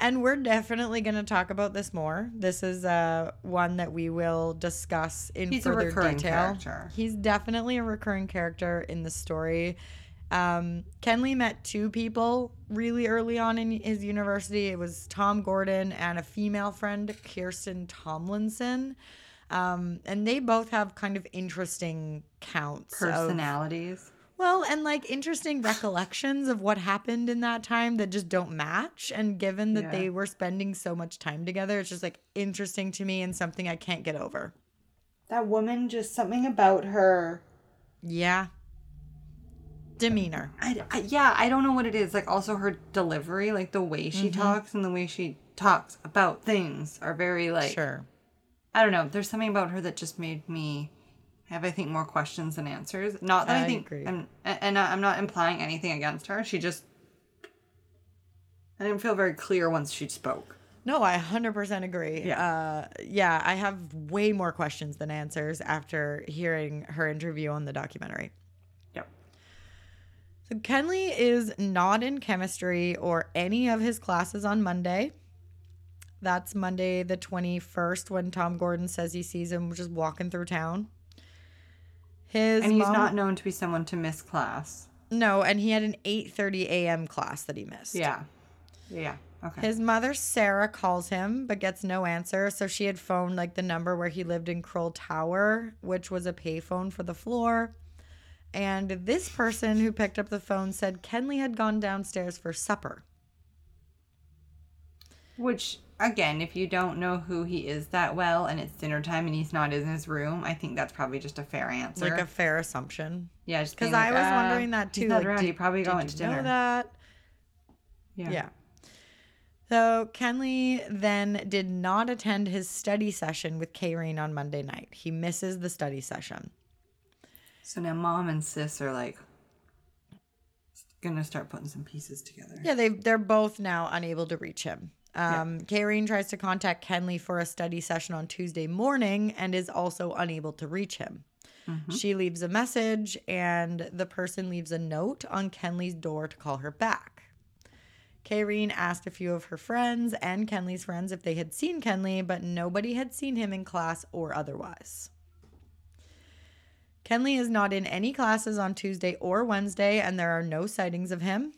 Speaker 3: And we're definitely going to talk about this more. This is uh, one that we will discuss in further detail.
Speaker 1: He's a
Speaker 3: further
Speaker 1: recurring
Speaker 3: detail.
Speaker 1: character.
Speaker 3: He's definitely a recurring character in the story. Um, Kenley met two people really early on in his university. It was Tom Gordon and a female friend, Kirsten Tomlinson. Um, and they both have kind of interesting counts of
Speaker 1: Personalities.
Speaker 3: well, and like interesting recollections of what happened in that time that just don't match. And given that
Speaker 1: Yeah.
Speaker 3: they were spending so much time together, it's just like interesting to me and something I can't get over.
Speaker 1: That woman, just something about her.
Speaker 3: Yeah. Demeanor.
Speaker 1: I, I- yeah, I don't know what it is. Like also her delivery, like the way she
Speaker 3: Mm-hmm.
Speaker 1: talks and the way she talks about things are very like
Speaker 3: sure.
Speaker 1: I don't know. There's something about her that just made me have, I think, more questions than answers. Not that I,
Speaker 3: I
Speaker 1: think,
Speaker 3: agree.
Speaker 1: I'm, and I'm not implying anything against her. She just, I didn't feel very clear once she spoke.
Speaker 3: No, I 100% agree.
Speaker 1: Yeah.
Speaker 3: Uh, yeah, I have way more questions than answers after hearing her interview on the documentary. So Kenley is not in chemistry or any of his classes on Monday. That's Monday the 21st when Tom Gordon says he sees him just walking through town. His
Speaker 1: And he's
Speaker 3: mom-
Speaker 1: not known to be someone to miss class.
Speaker 3: No, and he had an 8:30 a.m. class that he missed.
Speaker 1: Yeah. Yeah. Okay.
Speaker 3: His mother Sarah calls him but gets no answer, so she had phoned like the number where he lived in Crowell Tower, which was a payphone for the floor. And this person who picked up the phone said Kenley had gone downstairs for supper.
Speaker 1: Which, again, if you don't know who he is that well and it's dinner time and he's not in his room, I think that's probably just a fair answer.
Speaker 3: Like a fair assumption.
Speaker 1: yeah, just
Speaker 3: Because
Speaker 1: being
Speaker 3: I was
Speaker 1: "Uh,
Speaker 3: wondering that too.
Speaker 1: He's not
Speaker 3: like,
Speaker 1: around.
Speaker 3: did-
Speaker 1: he probably going to dinner.
Speaker 3: Know that?
Speaker 1: Yeah.
Speaker 3: Yeah. So Kenley then did not attend his study session with Kayrene on Monday night. He misses the study session.
Speaker 1: So now mom and sis are like gonna start putting some pieces together.
Speaker 3: Yeah, they they're both now unable to reach him. Um, Kayrene tries to contact Kenley for a study session on Tuesday morning and is also unable to reach him. She leaves a message, and the person leaves a note on Kenley's door to call her back. Kayrene asked a few of her friends and Kenley's friends if they had seen Kenley, but nobody had seen him in class or otherwise. Kenley is not in any classes on Tuesday or Wednesday, and there are no sightings of him.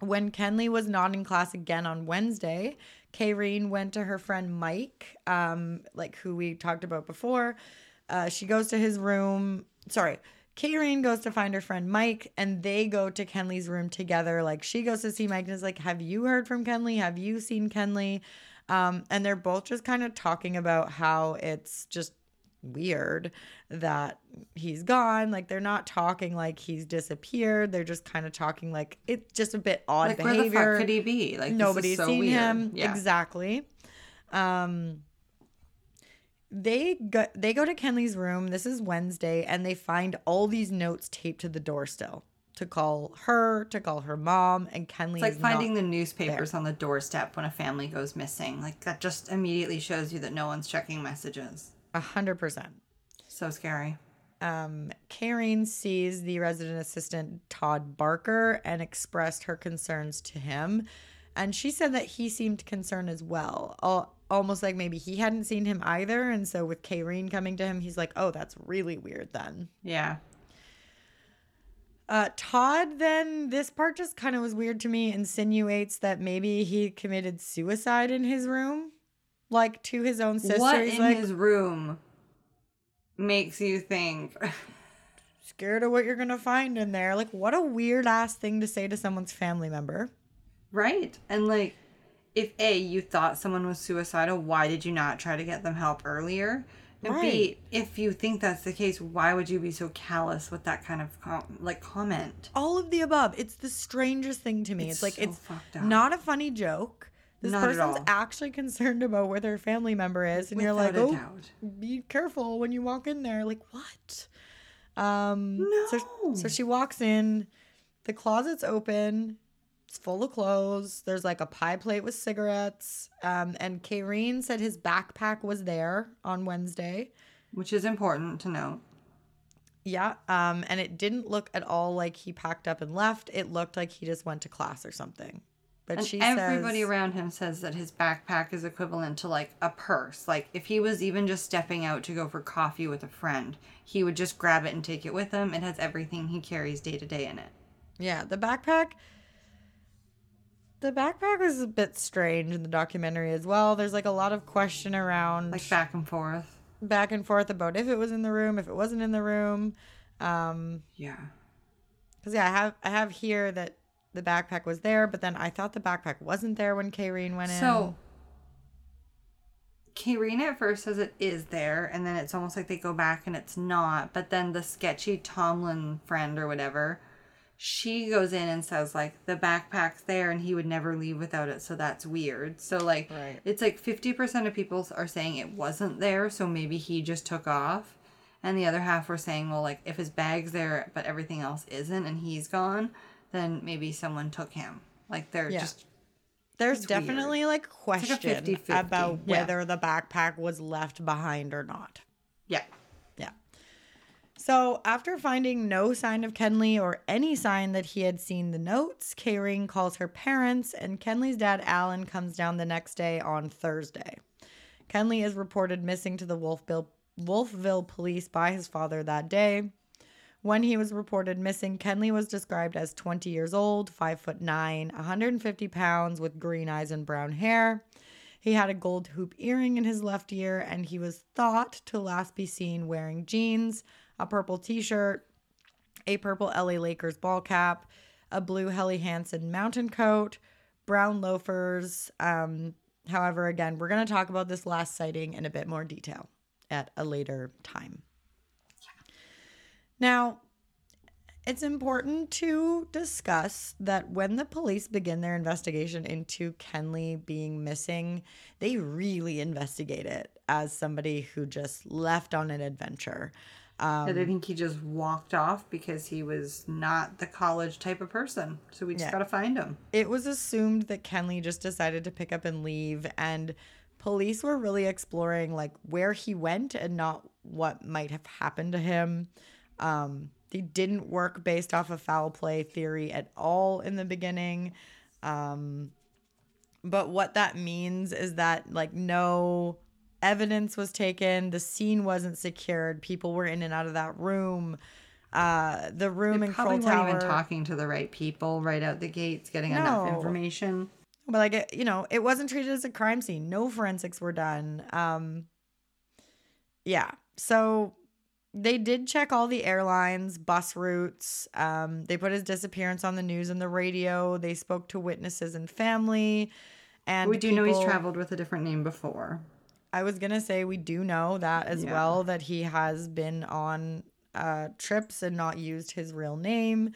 Speaker 3: When Kenley was not in class again on Wednesday, Kayrene went to her friend Mike, um, like who we talked about before. Uh, she goes to his room. Sorry, Kayrene goes to find her friend Mike, and they go to Kenley's room together. Like she goes to see Mike and is like, "Have you heard from Kenley? Have you seen Kenley?" Um, and they're both just kind of talking about how it's just weird that he's gone. Like they're not talking like he's disappeared. They're just kind of talking like it's just a bit odd
Speaker 1: Like where the
Speaker 3: behavior.
Speaker 1: fuck could he be? Like this is
Speaker 3: Nobody's
Speaker 1: so
Speaker 3: seen
Speaker 1: weird.
Speaker 3: him
Speaker 1: Yeah.
Speaker 3: exactly. Um, they go they go to Kenley's room. This is Wednesday, and they find all these notes taped to the door still to call her, to call her mom, and Kenley
Speaker 1: It's like finding the newspapers on the doorstep when a family goes missing. Like that just immediately shows you that no one's checking messages.
Speaker 3: A hundred percent.
Speaker 1: So scary.
Speaker 3: um, Karen sees the resident assistant Todd Barker and expressed her concerns to him. And she said that he seemed concerned as well, al- almost like maybe he hadn't seen him either. And so with Karen coming to him, he's like, oh, that's really weird then.
Speaker 1: Yeah.
Speaker 3: Uh, Todd, then, this part just kind of was weird to me, insinuates that maybe he committed suicide in his room, like to his own sister.
Speaker 1: what
Speaker 3: He's
Speaker 1: in
Speaker 3: like,
Speaker 1: his room makes you think?
Speaker 3: scared of what you're to find in there. Like, what a weird ass thing to say to someone's family member.
Speaker 1: right? And like, if A, you thought someone was suicidal, why did you not try to get them help earlier? And B,
Speaker 3: Right.
Speaker 1: if you think that's the case, why would you be so callous with that kind of com- like comment?
Speaker 3: all of the above. It's the strangest thing to me. It's,
Speaker 1: It's
Speaker 3: like
Speaker 1: so
Speaker 3: it's
Speaker 1: fucked up.
Speaker 3: not a funny joke. This
Speaker 1: Not
Speaker 3: person's actually concerned about where their family member is, and you're like, "Oh, be careful when you walk in there." Like what? Um, so
Speaker 1: No.
Speaker 3: so she walks in. The closet's open. It's full of clothes. There's like a pie plate with cigarettes. Um, and Kayrene said his backpack was there on Wednesday.
Speaker 1: Which is important to note.
Speaker 3: Yeah. Um, and it didn't look at all like he packed up and left. It looked like he just went to class or something. But
Speaker 1: And
Speaker 3: she
Speaker 1: everybody
Speaker 3: says,
Speaker 1: around him says that his backpack is equivalent to like a purse. Like if he was even just stepping out to go for coffee with a friend, he would just grab it and take it with him. It has everything he carries day to day in it.
Speaker 3: yeah, the backpack. The backpack was a bit strange in the documentary as well. There's like a lot of question around
Speaker 1: Like back and forth.
Speaker 3: back and forth about if it was in the room, if it wasn't in the room. Um,
Speaker 1: Yeah.
Speaker 3: because yeah, I have I have here that the backpack was there, but then I thought the backpack wasn't there when Kayrene went in.
Speaker 1: So Karina at first says it is there, and then it's almost like they go back and it's not. But then the sketchy Tomlin friend or whatever she goes in and says like the backpack's there and he would never leave without it so that's weird so like
Speaker 3: Right.
Speaker 1: it's like 50% of people are saying it wasn't there so maybe he just took off and the other half were saying well like if his bag's there but everything else isn't and he's gone then maybe someone took him like they're
Speaker 3: Yeah.
Speaker 1: just
Speaker 3: There's
Speaker 1: It's
Speaker 3: definitely like
Speaker 1: like
Speaker 3: question
Speaker 1: 50-50.
Speaker 3: about
Speaker 1: Yeah.
Speaker 3: whether the backpack was left behind or not.
Speaker 1: yeah
Speaker 3: Yeah. So after finding no sign of Kenley or any sign that he had seen the notes, Kayrene calls her parents, and Kenley's dad Alan comes down the next day on Thursday. Kenley is reported missing to the Wolfville, Wolfville police by his father that day. When he was reported missing, Kenley was described as 20 years old, 5 foot 9, 150 pounds, with green eyes and brown hair. He had a gold hoop earring in his left ear, and he was thought to last be seen wearing jeans, a purple t shirt, a purple LA Lakers ball cap, a blue Helly Hansen mountain coat, brown loafers. Um, however, again, we're going to talk about this last sighting in a bit more detail at a later time. Now, it's important to discuss that when the police begin their investigation into Kenley being missing, they really investigate it as somebody who just left on an adventure. Um,
Speaker 1: i think he just walked off because he was not the college type of person so we just
Speaker 3: Yeah.
Speaker 1: gotta find him
Speaker 3: it was assumed that Kenley just decided to pick up and leave, and police were really exploring like where he went and not what might have happened to him. Um, they didn't work based off of foul play theory at all in the beginning. Um, but what that means is that like no evidence was taken, the scene wasn't secured, people were in and out of that room. Uh, the room
Speaker 1: They
Speaker 3: in
Speaker 1: probably
Speaker 3: Crowell
Speaker 1: weren't
Speaker 3: Tower.
Speaker 1: even talking to the right people right out the gates, getting enough information.
Speaker 3: But like it, you know, it wasn't treated as a crime scene. No forensics were done. Um yeah. So they did check all the airlines, bus routes. Um they put his disappearance on the news and the radio. They spoke to witnesses and family. And
Speaker 1: we do know he's traveled with a different name before.
Speaker 3: I was gonna say we do know that as
Speaker 1: Yeah.
Speaker 3: well that he has been on uh, trips and not used his real name.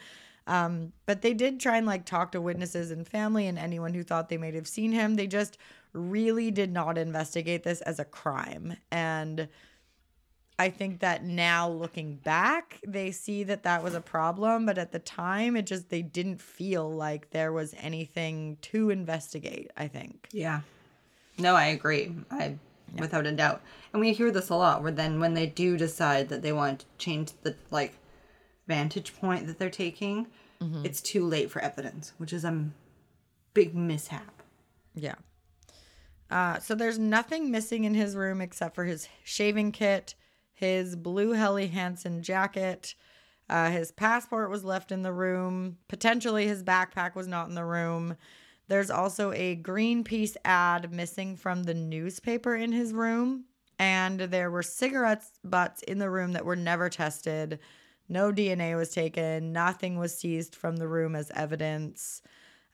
Speaker 3: Um, but they did try and like talk to witnesses and family and anyone who thought they might have seen him. They just really did not investigate this as a crime. And I think that now looking back, they see that that was a problem. But at the time, it just, they didn't feel like there was anything to investigate, I think.
Speaker 1: Yeah. No, I agree. I without a doubt. And we hear this a lot where then when they do decide that they want to change the like vantage point that they're taking, it's too late for evidence, which is a big mishap.
Speaker 3: Yeah. Uh, so there's nothing missing in his room except for his shaving kit, his blue Helly Hansen jacket. Uh, his passport was left in the room. Potentially, his backpack was not in the room. There's also a Greenpeace ad missing from the newspaper in his room. And there were cigarettes butts in the room that were never tested. No DNA was taken. Nothing was seized from the room as evidence.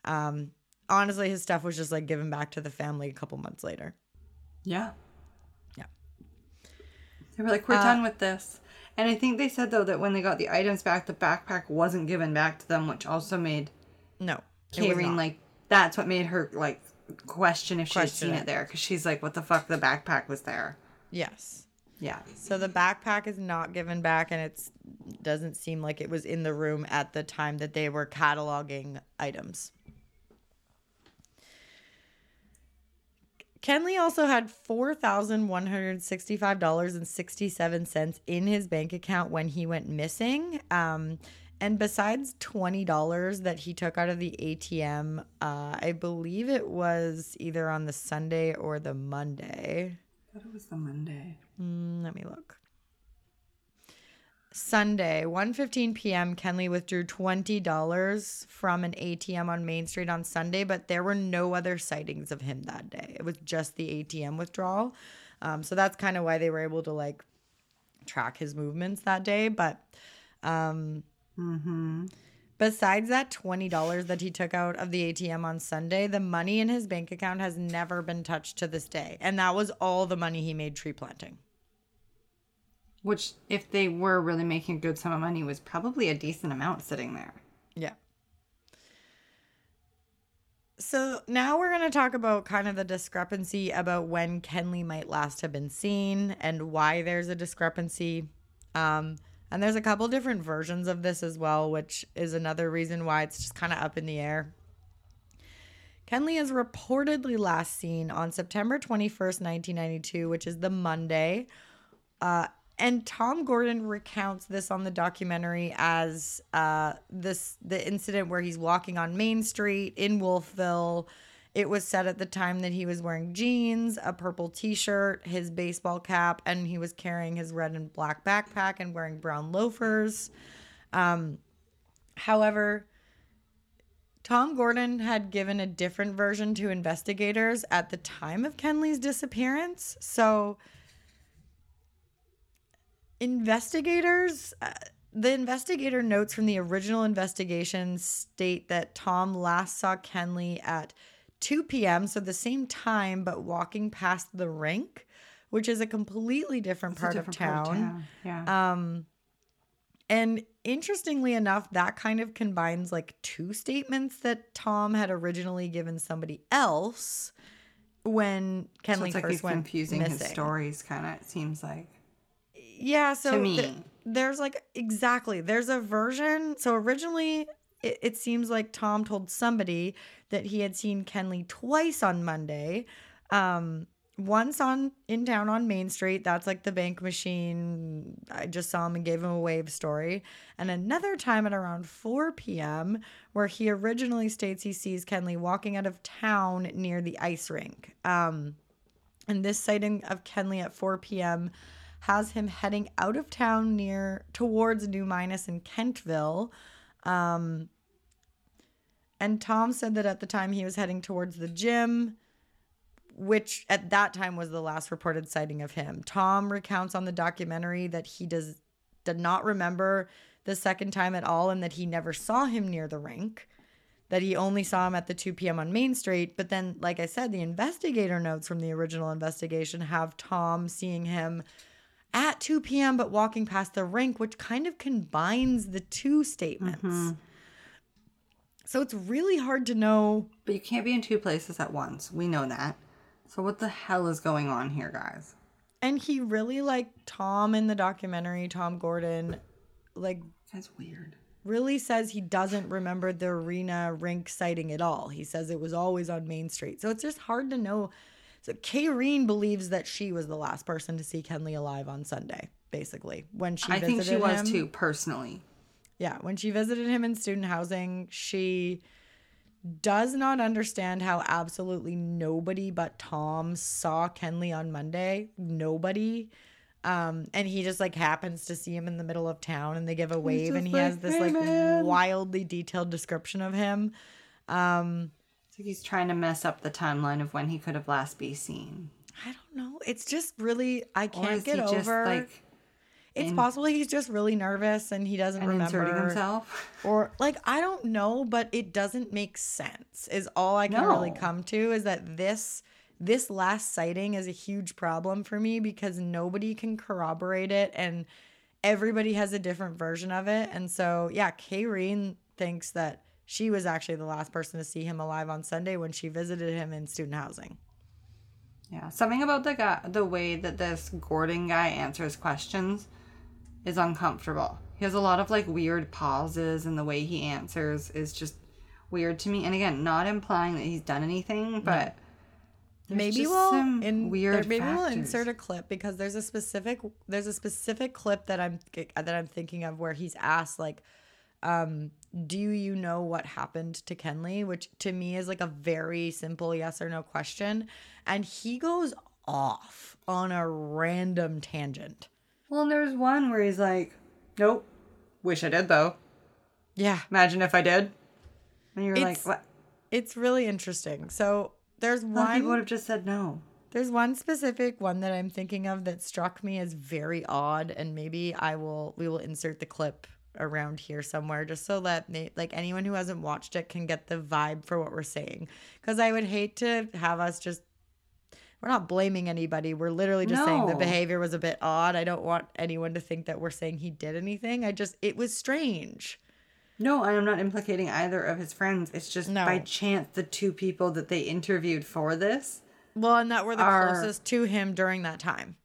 Speaker 3: Um, honestly, his stuff was just like given back to the family a couple months later.
Speaker 1: Yeah. They were like, we're
Speaker 3: Uh,
Speaker 1: done with this. And I think they said though that when they got the items back, the backpack wasn't given back to them, which also made
Speaker 3: No. it
Speaker 1: Karen like that's what made her like question if she had seen
Speaker 3: it.
Speaker 1: it there because she's like, what the fuck, the backpack was there.
Speaker 3: yes.
Speaker 1: Yeah.
Speaker 3: So the backpack is not given back, and it's doesn't seem like it was in the room at the time that they were cataloging items. Kenley also had four thousand one hundred sixty-five dollars and sixty-seven cents in his bank account when he went missing. Um, and besides twenty dollars that he took out of the ATM, uh, I believe it was either on the Sunday or the Monday.
Speaker 1: I thought it was the Monday.
Speaker 3: Mm, let me look. Sunday, 1:15 p.m. Kenley withdrew $20 from an ATM on Main Street on Sunday, but there were no other sightings of him that day. It was just the ATM withdrawal. Um, so that's kind of why they were able to like track his movements that day, but um Besides that $20 that he took out of the ATM on Sunday, the money in his bank account has never been touched to this day. And that was all the money he made tree planting.
Speaker 1: Which, if they were really making a good sum of money, was probably a decent amount sitting there.
Speaker 3: Yeah. So now we're going to talk about kind of the discrepancy about when Kenley might last have been seen and why there's a discrepancy. Um, and there's a couple different versions of this as well, which is another reason why it's just kind of up in the air. Kenley is reportedly last seen on September 21st, 1992, which is the Monday. Uh, and Tom Gordon recounts this on the documentary as uh, this the incident where he's walking on Main Street in Wolfville. It was said at the time that he was wearing jeans, a purple T-shirt, his baseball cap, and he was carrying his red and black backpack and wearing brown loafers. Um, however, Tom Gordon had given a different version to investigators at the time of Kenley's disappearance, so investigators uh, the investigator notes from the original investigation state that Tom last saw Kenley at 2 p.m., so the same time, but walking past the rink, which is a completely different,
Speaker 1: It's a
Speaker 3: part,
Speaker 1: different
Speaker 3: of town.
Speaker 1: part of town. Yeah.
Speaker 3: Um, and interestingly enough, that kind of combines like two statements that Tom had originally given somebody else when
Speaker 1: so
Speaker 3: Kenley
Speaker 1: it's like
Speaker 3: first
Speaker 1: he's
Speaker 3: went
Speaker 1: confusing
Speaker 3: missing.
Speaker 1: his stories, kind of. It seems like.
Speaker 3: Yeah, so
Speaker 1: to me.
Speaker 3: th- there's like exactly there's a version. So originally, it, it seems like Tom told somebody that he had seen Kenley twice on Monday. Um, once on in town on Main Street, that's like the bank machine. I just saw him and gave him a wave story. And another time at around 4 p.m., where he originally states he sees Kenley walking out of town near the ice rink. Um, and this sighting of Kenley at 4 p.m. has him heading out of town near towards New Minas in Kentville. Um, and Tom said that at the time he was heading towards the gym, which at that time was the last reported sighting of him. Tom recounts on the documentary that he does did not remember the second time at all and that he never saw him near the rink that he only saw him at the 2 p.m. on Main Street. But then, like I said, the investigator notes from the original investigation have Tom seeing him at 2 p.m. but walking past the rink, which kind of combines the two statements.
Speaker 1: Mm-hmm.
Speaker 3: So it's really hard to know.
Speaker 1: But you can't be in two places at once. We know that. So what the hell is going on here, guys?
Speaker 3: And he really like Tom in the documentary, Tom Gordon, like
Speaker 1: That's weird.
Speaker 3: really says he doesn't remember the arena rink sighting at all. He says it was always on Main Street. So it's just hard to know. So Kayrene believes that she was the last person to see Kenley alive on Sunday, basically. When she
Speaker 1: I think she
Speaker 3: visited
Speaker 1: was too, personally.
Speaker 3: Yeah, when she visited him in student housing, she does not understand how absolutely nobody but Tom saw Kenley on Monday. Nobody. Um, and he just like happens to see him in the middle of town and they give a wave and he has this
Speaker 1: "Hey,
Speaker 3: like
Speaker 1: man."
Speaker 3: wildly detailed description of him. Um,
Speaker 1: like he's trying to mess up the timeline of when he could have last been seen.
Speaker 3: I don't know. It's just really I can't get over
Speaker 1: just like
Speaker 3: it's
Speaker 1: in-
Speaker 3: possible he's just really nervous and he doesn't
Speaker 1: and
Speaker 3: remember
Speaker 1: himself?
Speaker 3: or like I don't know, but it doesn't make sense. Is all I can really come to is that this this last sighting is a huge problem for me because nobody can corroborate it and everybody has a different version of it. And so, yeah, Kayreen thinks that she was actually the last person to see him alive on Sunday when she visited him in student housing.
Speaker 1: Yeah, something about the guy, the way that this Gordon guy answers questions is uncomfortable. He has a lot of like weird pauses, and the way he answers is just weird to me. And again, not implying that he's done anything, but there's
Speaker 3: maybe we'll
Speaker 1: some
Speaker 3: in,
Speaker 1: weird.
Speaker 3: maybe we'll insert a clip because there's a specific there's a specific clip that I'm that I'm thinking of where he's asked like um do you know what happened to Kenley which to me is like a very simple yes or no question and he goes off on a random tangent
Speaker 1: Well, and there's one where he's like, "Nope, wish I did though.
Speaker 3: yeah
Speaker 1: Imagine if I did." And you're
Speaker 3: It's-
Speaker 1: like, "What?"
Speaker 3: it's really interesting so there's one
Speaker 1: people would have just said no.
Speaker 3: There's one specific one that I'm thinking of that struck me as very odd, and maybe I will we will insert the clip around here somewhere just so that like anyone who hasn't watched it can get the vibe for what we're saying. Because I would hate to have us just we're not blaming anybody. We're literally just saying the behavior was a bit odd. I don't want anyone to think that we're saying he did anything. I just it was strange.
Speaker 1: No, I'm not implicating either of his friends. It's just
Speaker 3: No.
Speaker 1: by chance the two people that they interviewed for this.
Speaker 3: Well, and that were the
Speaker 1: Are-
Speaker 3: closest to him during that time.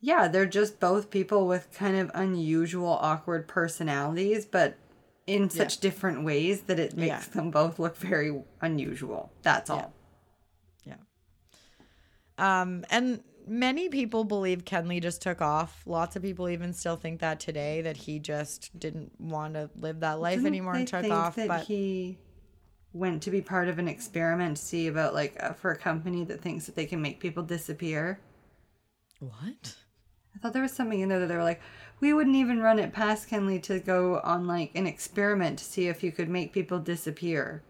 Speaker 1: Yeah, they're just both people with kind of unusual, awkward personalities, but in such different ways that it makes
Speaker 3: Yeah.
Speaker 1: them both look very unusual. That's all. Yeah.
Speaker 3: Um, and many people believe Kenley just took off. Lots of people even still think that today that he just didn't want to live that life
Speaker 1: Didn't
Speaker 3: anymore and took
Speaker 1: think
Speaker 3: off.
Speaker 1: That
Speaker 3: But
Speaker 1: he went to be part of an experiment to see about like uh, for a company that thinks that they can make people disappear.
Speaker 3: what?
Speaker 1: I thought there was something in there that they were like, we wouldn't even run it past Kenley to go on like an experiment to see if you could make people disappear.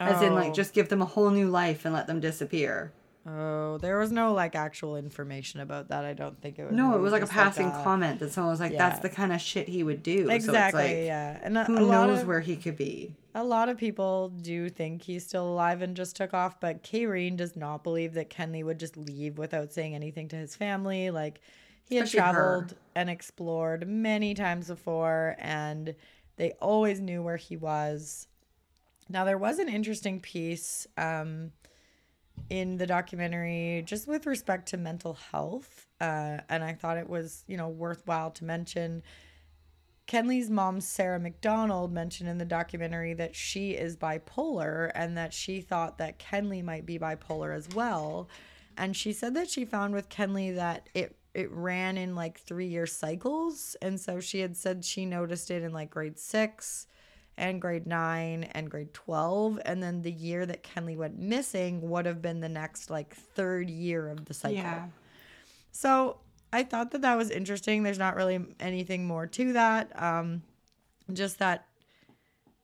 Speaker 1: As in,
Speaker 3: Oh.
Speaker 1: like, just give them a whole new life and let them disappear.
Speaker 3: Oh, there was no like actual information about that. I don't think it was.
Speaker 1: No, it was like a passing
Speaker 3: a-
Speaker 1: comment that someone was like, "That's the kind of shit he would do."
Speaker 3: Exactly.
Speaker 1: So it's like,
Speaker 3: yeah, and a,
Speaker 1: who
Speaker 3: a lot
Speaker 1: knows
Speaker 3: of,
Speaker 1: where he could be?
Speaker 3: A lot of people do think he's still alive and just took off, but Kayrene does not believe that Kenley would just leave without saying anything to his family. Like he had
Speaker 1: Especially her.
Speaker 3: traveled and explored many times before, and they always knew where he was. Now there was an interesting piece um, in the documentary just with respect to mental health, uh, and I thought it was you know worthwhile to mention. Kenley's mom, Sarah McDonald, mentioned in the documentary that she is bipolar and that she thought that Kenley might be bipolar as well. And she said that she found with Kenley that it it ran in like three year cycles. And so she had said she noticed it in like grade six and grade nine and grade 12. And then the year that Kenley went missing would have been the next like third year of the cycle. Yeah. So I thought that that was interesting. There's not really anything more to that. Um, just that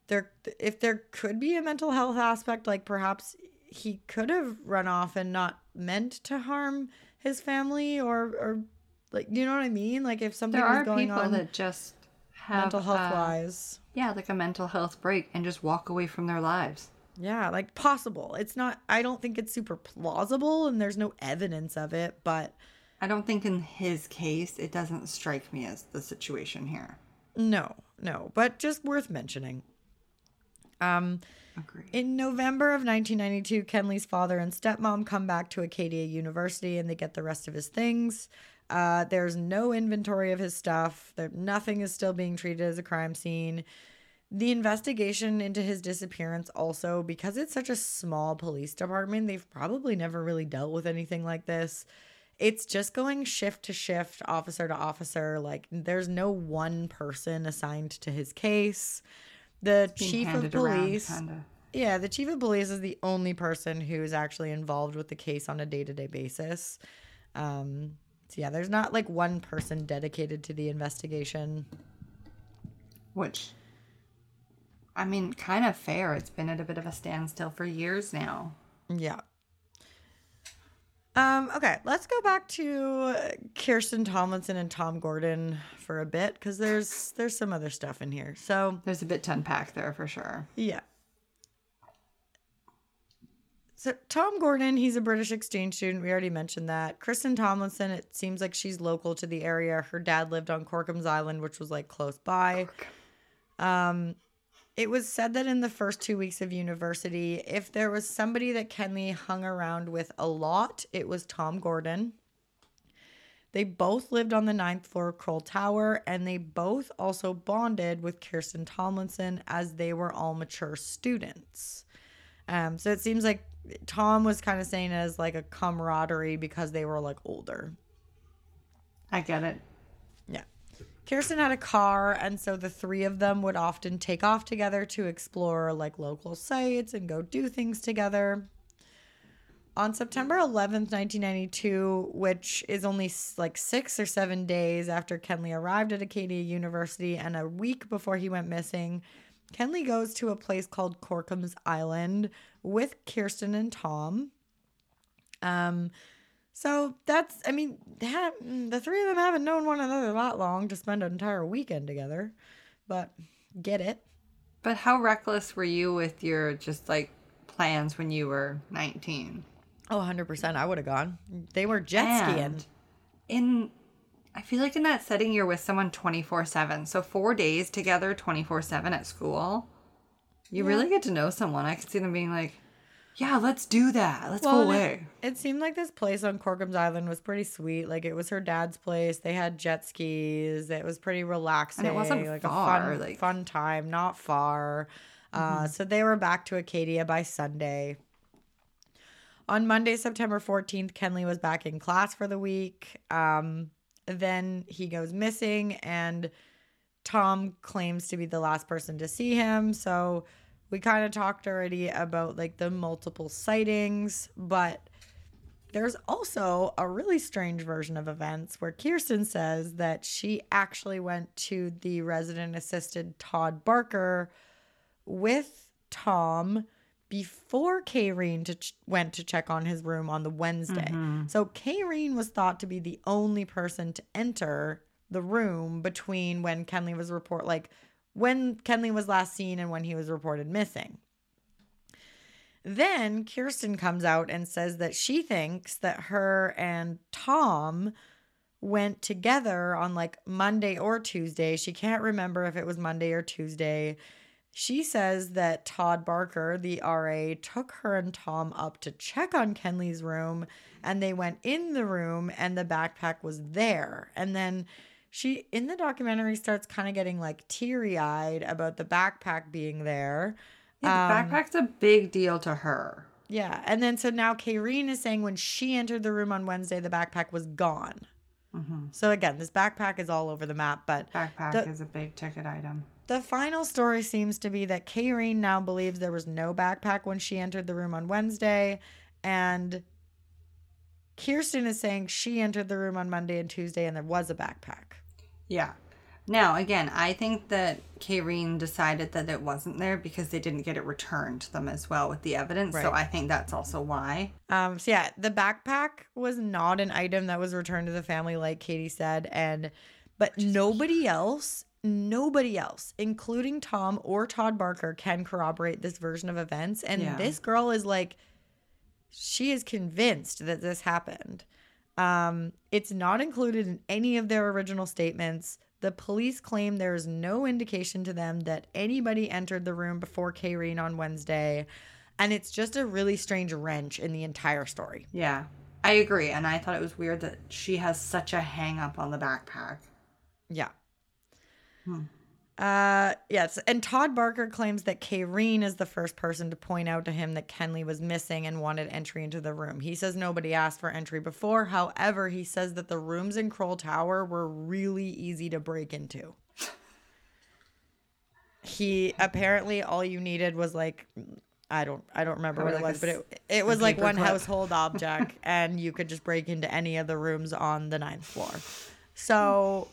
Speaker 3: there, if there could be a mental health aspect, like perhaps he could have run off and not meant to harm his family, or or like you know what I mean. Like if something
Speaker 1: There
Speaker 3: was
Speaker 1: are
Speaker 3: going
Speaker 1: people
Speaker 3: on
Speaker 1: that just have
Speaker 3: mental health
Speaker 1: uh,
Speaker 3: wise.
Speaker 1: yeah, like a mental health break and just walk away from their lives.
Speaker 3: Yeah, like possible. It's not. I don't think it's super plausible, and there's no evidence of it, but.
Speaker 1: I don't think in his case it doesn't strike me as the situation here.
Speaker 3: No, no, but just worth mentioning. Um, in November of 1992, Kenley's father and stepmom come back to Acadia University and they get the rest of his things. Uh, there's no inventory of his stuff. There, nothing is still being treated as a crime scene. The investigation into his disappearance also, because it's such a small police department, they've probably never really dealt with anything like this. It's just going shift to shift, officer to officer. Like, there's no one person assigned to his case. The chief of
Speaker 1: handed around,
Speaker 3: police. Yeah, the chief of police is the only person who's actually involved with the case on a day to day basis. Um, so yeah, there's not like one person dedicated to the investigation.
Speaker 1: Which, I mean, kind of fair. It's been at a bit of a standstill for years now.
Speaker 3: Yeah. Um, okay, let's go back to Kirsten Tomlinson and Tom Gordon for a bit because there's there's some other stuff in here. So
Speaker 1: There's a bit to unpack there for sure.
Speaker 3: Yeah. So Tom Gordon, he's a British exchange student. We already mentioned that. Kristen Tomlinson, it seems like she's local to the area. Her dad lived on Corkum's Island, which was like close by. Um, it was said that in the first two weeks of university, if there was somebody that Kenley hung around with a lot, it was Tom Gordon. They both lived on the ninth floor of Crowell Tower, and they both also bonded with Kirsten Tomlinson as they were all mature students. Um, so it seems like Tom was kind of saying it as like a camaraderie because they were like older.
Speaker 1: I get it.
Speaker 3: Kirsten had a car, and so the three of them would often take off together to explore like local sites and go do things together. On September 11th, 1992, which is only like six or seven days after Kenley arrived at Acadia University and a week before he went missing, Kenley goes to a place called Corkum's Island with Kirsten and Tom. Um, so that's, I mean, the three of them haven't known one another that long to spend an entire weekend together, but get it.
Speaker 1: But how reckless were you with your just like plans when you were 19?
Speaker 3: Oh, 100%. I would have gone. They were jet skiing.
Speaker 1: In I feel like in that setting, you're with someone 24 7. So four days together, 24 7 at school, you really get to know someone. I could see them being like, yeah, let's do that. Let's go away.
Speaker 3: It, it seemed like this place on Corkum's Island was pretty sweet. Like it was her dad's place. They had jet skis. It was pretty relaxing.
Speaker 1: And it wasn't
Speaker 3: like
Speaker 1: far,
Speaker 3: a fun,
Speaker 1: like-
Speaker 3: fun time, not far. Uh, so they were back to Acadia by Sunday. On Monday, September 14th, Kenley was back in class for the week. Um, then he goes missing, and Tom claims to be the last person to see him. So we kind of talked already about like the multiple sightings, but there's also a really strange version of events where Kirsten says that she actually went to the resident assisted Todd Barker with Tom before Kayrene to ch- went to check on his room on the Wednesday. Mm-hmm. So Kayrene was thought to be the only person to enter the room between when Kenley was report like when Kenley was last seen and when he was reported missing. Then Kirsten comes out and says that she thinks that her and Tom went together on like Monday or Tuesday. She can't remember if it was Monday or Tuesday. She says that Todd Barker, the RA, took her and Tom up to check on Kenley's room and they went in the room and the backpack was there. And then she, in the documentary, starts kind of getting like teary eyed about the backpack being there.
Speaker 1: Yeah, the
Speaker 3: Um,
Speaker 1: backpack's a big deal to her.
Speaker 3: Yeah. And then so now Kayrene is saying when she entered the room on Wednesday, the backpack was gone. So again, this backpack is all over the map, but
Speaker 1: Backpack
Speaker 3: The-
Speaker 1: is a big ticket item.
Speaker 3: the final story seems to be that Kayrene now believes there was no backpack when she entered the room on Wednesday. And Kirsten is saying she entered the room on Monday and Tuesday and there was a backpack.
Speaker 1: Yeah. Now, again, I think that Kayrene decided that it wasn't there because they didn't get it returned to them as well with the evidence. So I think that's also why.
Speaker 3: Um, so yeah, the backpack was not an item that was returned to the family, like Katie said, and but nobody else, nobody else, including Tom or Todd Barker, can corroborate this version of events. And
Speaker 1: Yeah.
Speaker 3: this girl is like, she is convinced that this happened. Um, it's not included in any of their original statements. The police claim there is no indication to them that anybody entered the room before Kayrene on Wednesday. And it's just a really strange wrench in the entire story.
Speaker 1: Yeah. I agree. And I thought it was weird that she has such a hang up on the backpack.
Speaker 3: Yeah. Uh yes, and Todd Barker claims that Kayrene is the first person to point out to him that Kenley was missing and wanted entry into the room. He says nobody asked for entry before. However, he says that the rooms in Crowell Tower were really easy to break into. He apparently all you needed was like I don't I don't remember
Speaker 1: Probably
Speaker 3: what it was,
Speaker 1: a
Speaker 3: but it it was like one
Speaker 1: paperclip.
Speaker 3: household [laughs] object and you could just break into any of the rooms on the ninth floor. So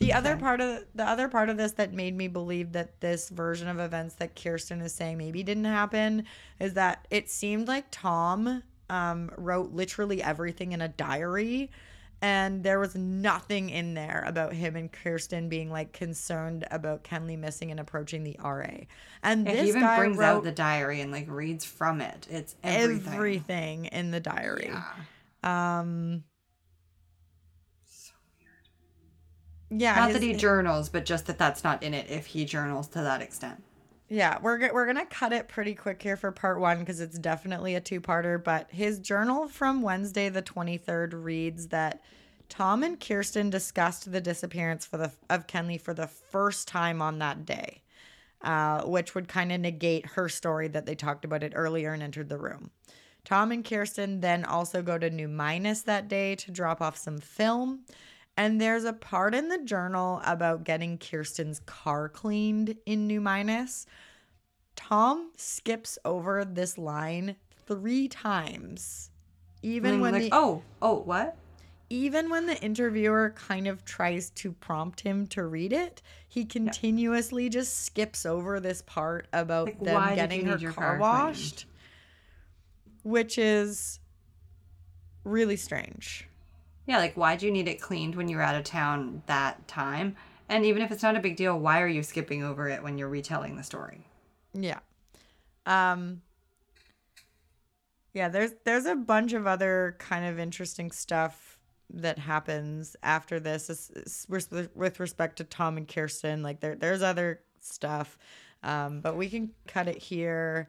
Speaker 3: the other part of the other part of this that made me believe that this version of events that Kirsten is saying maybe didn't happen is that it seemed like Tom um, wrote literally everything in a diary, and there was nothing in there about him and Kirsten being like concerned about Kenley missing and approaching the RA. And
Speaker 1: If
Speaker 3: this
Speaker 1: he even
Speaker 3: guy
Speaker 1: brings
Speaker 3: wrote
Speaker 1: out the diary and like reads from it, it's everything.
Speaker 3: everything in the diary.
Speaker 1: Yeah.
Speaker 3: Um. Yeah,
Speaker 1: Not
Speaker 3: his-
Speaker 1: that he journals, but just that that's not in it if he journals to that extent.
Speaker 3: Yeah, we're we're gonna cut it pretty quick here for part one because it's definitely a two-parter. But his journal from Wednesday the twenty third reads that Tom and Kirsten discussed the disappearance for the of Kenley for the first time on that day, uh, which would kind of negate her story that they talked about it earlier and entered the room. Tom and Kirsten then also go to New Minas that day to drop off some film. And there's a part in the journal about getting Kirsten's car cleaned in New Minas. Tom skips over this line three times. Even when
Speaker 1: like,
Speaker 3: the
Speaker 1: oh, oh, what?
Speaker 3: even when the interviewer kind of tries to prompt him to read it, he continuously just skips over this part about
Speaker 1: Like,
Speaker 3: them getting her car
Speaker 1: car
Speaker 3: washed, which is really strange.
Speaker 1: Yeah, like why do you need it cleaned when you're out of town that time? And even if it's not a big deal, why are you skipping over it when you're retelling the story?
Speaker 3: Yeah. Um Yeah, there's there's a bunch of other kind of interesting stuff that happens after this is, is with with respect to Tom and Kirsten. Like there there's other stuff, um, but we can cut it here,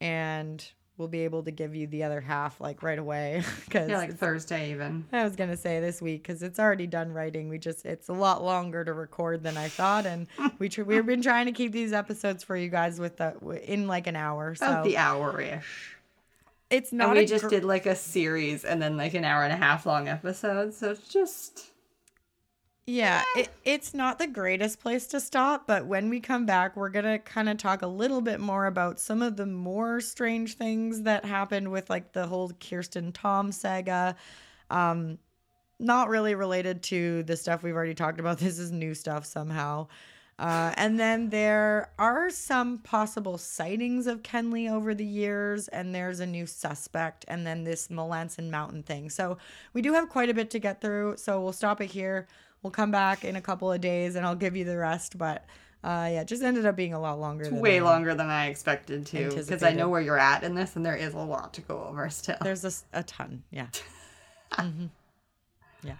Speaker 3: and we'll be able to give you the other half like right away [laughs] because
Speaker 1: Yeah, like Thursday even.
Speaker 3: I was gonna say this week because it's already done writing. We just it's a lot longer to record than I thought, and [laughs] we tr- we've been trying to keep these episodes for you guys with the in like an hour. So
Speaker 1: About the hour ish.
Speaker 3: it's
Speaker 1: And
Speaker 3: not.
Speaker 1: we
Speaker 3: a
Speaker 1: just
Speaker 3: gr-
Speaker 1: did like a series and then like an hour and a half long episode. So it's just
Speaker 3: Yeah, it, it's not the greatest place to stop, but when we come back, we're going to kind of talk a little bit more about some of the more strange things that happened with like the whole Kirsten Tom saga. Um, not really related to the stuff we've already talked about. [laughs] This is new stuff somehow. Uh, and then there are some possible sightings of Kenley over the years, and there's a new suspect, and then this Melanson Mountain thing. So we do have quite a bit to get through. So we'll stop it here. We'll come back in a couple of days, and I'll give you the rest. But uh, yeah, it just ended up being a lot longer.
Speaker 1: it's
Speaker 3: than
Speaker 1: way
Speaker 3: I-
Speaker 1: longer than I expected to. Because I know where you're at in this and there is a lot to go over still.
Speaker 3: There's a ton. Yeah. [laughs] hmm Yeah.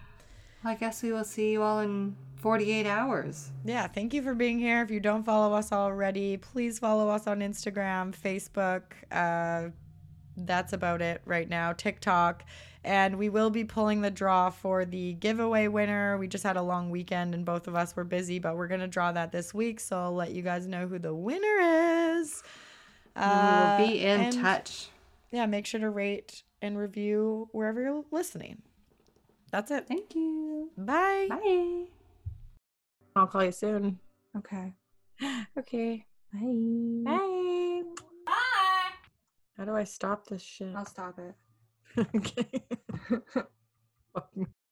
Speaker 1: I guess we will see you all in 48 hours.
Speaker 3: Yeah, thank you for being here. If you don't follow us already, please follow us on Instagram, Facebook. Uh, that's about it right now. TikTok. And we will be pulling the draw for the giveaway winner. We just had a long weekend and both of us were busy, but we're going to draw that this week. So I'll let you guys know who the winner is. Uh,
Speaker 1: we will be in
Speaker 3: and,
Speaker 1: touch.
Speaker 3: Yeah, make sure to rate and review wherever you're listening. That's it.
Speaker 1: Thank you.
Speaker 3: Bye.
Speaker 1: Bye.
Speaker 3: I'll call you soon.
Speaker 1: Okay. [gasps]
Speaker 3: Okay.
Speaker 1: Bye.
Speaker 3: Bye. Bye. How do I stop this shit?
Speaker 1: I'll stop it. [laughs]
Speaker 3: okay. [laughs]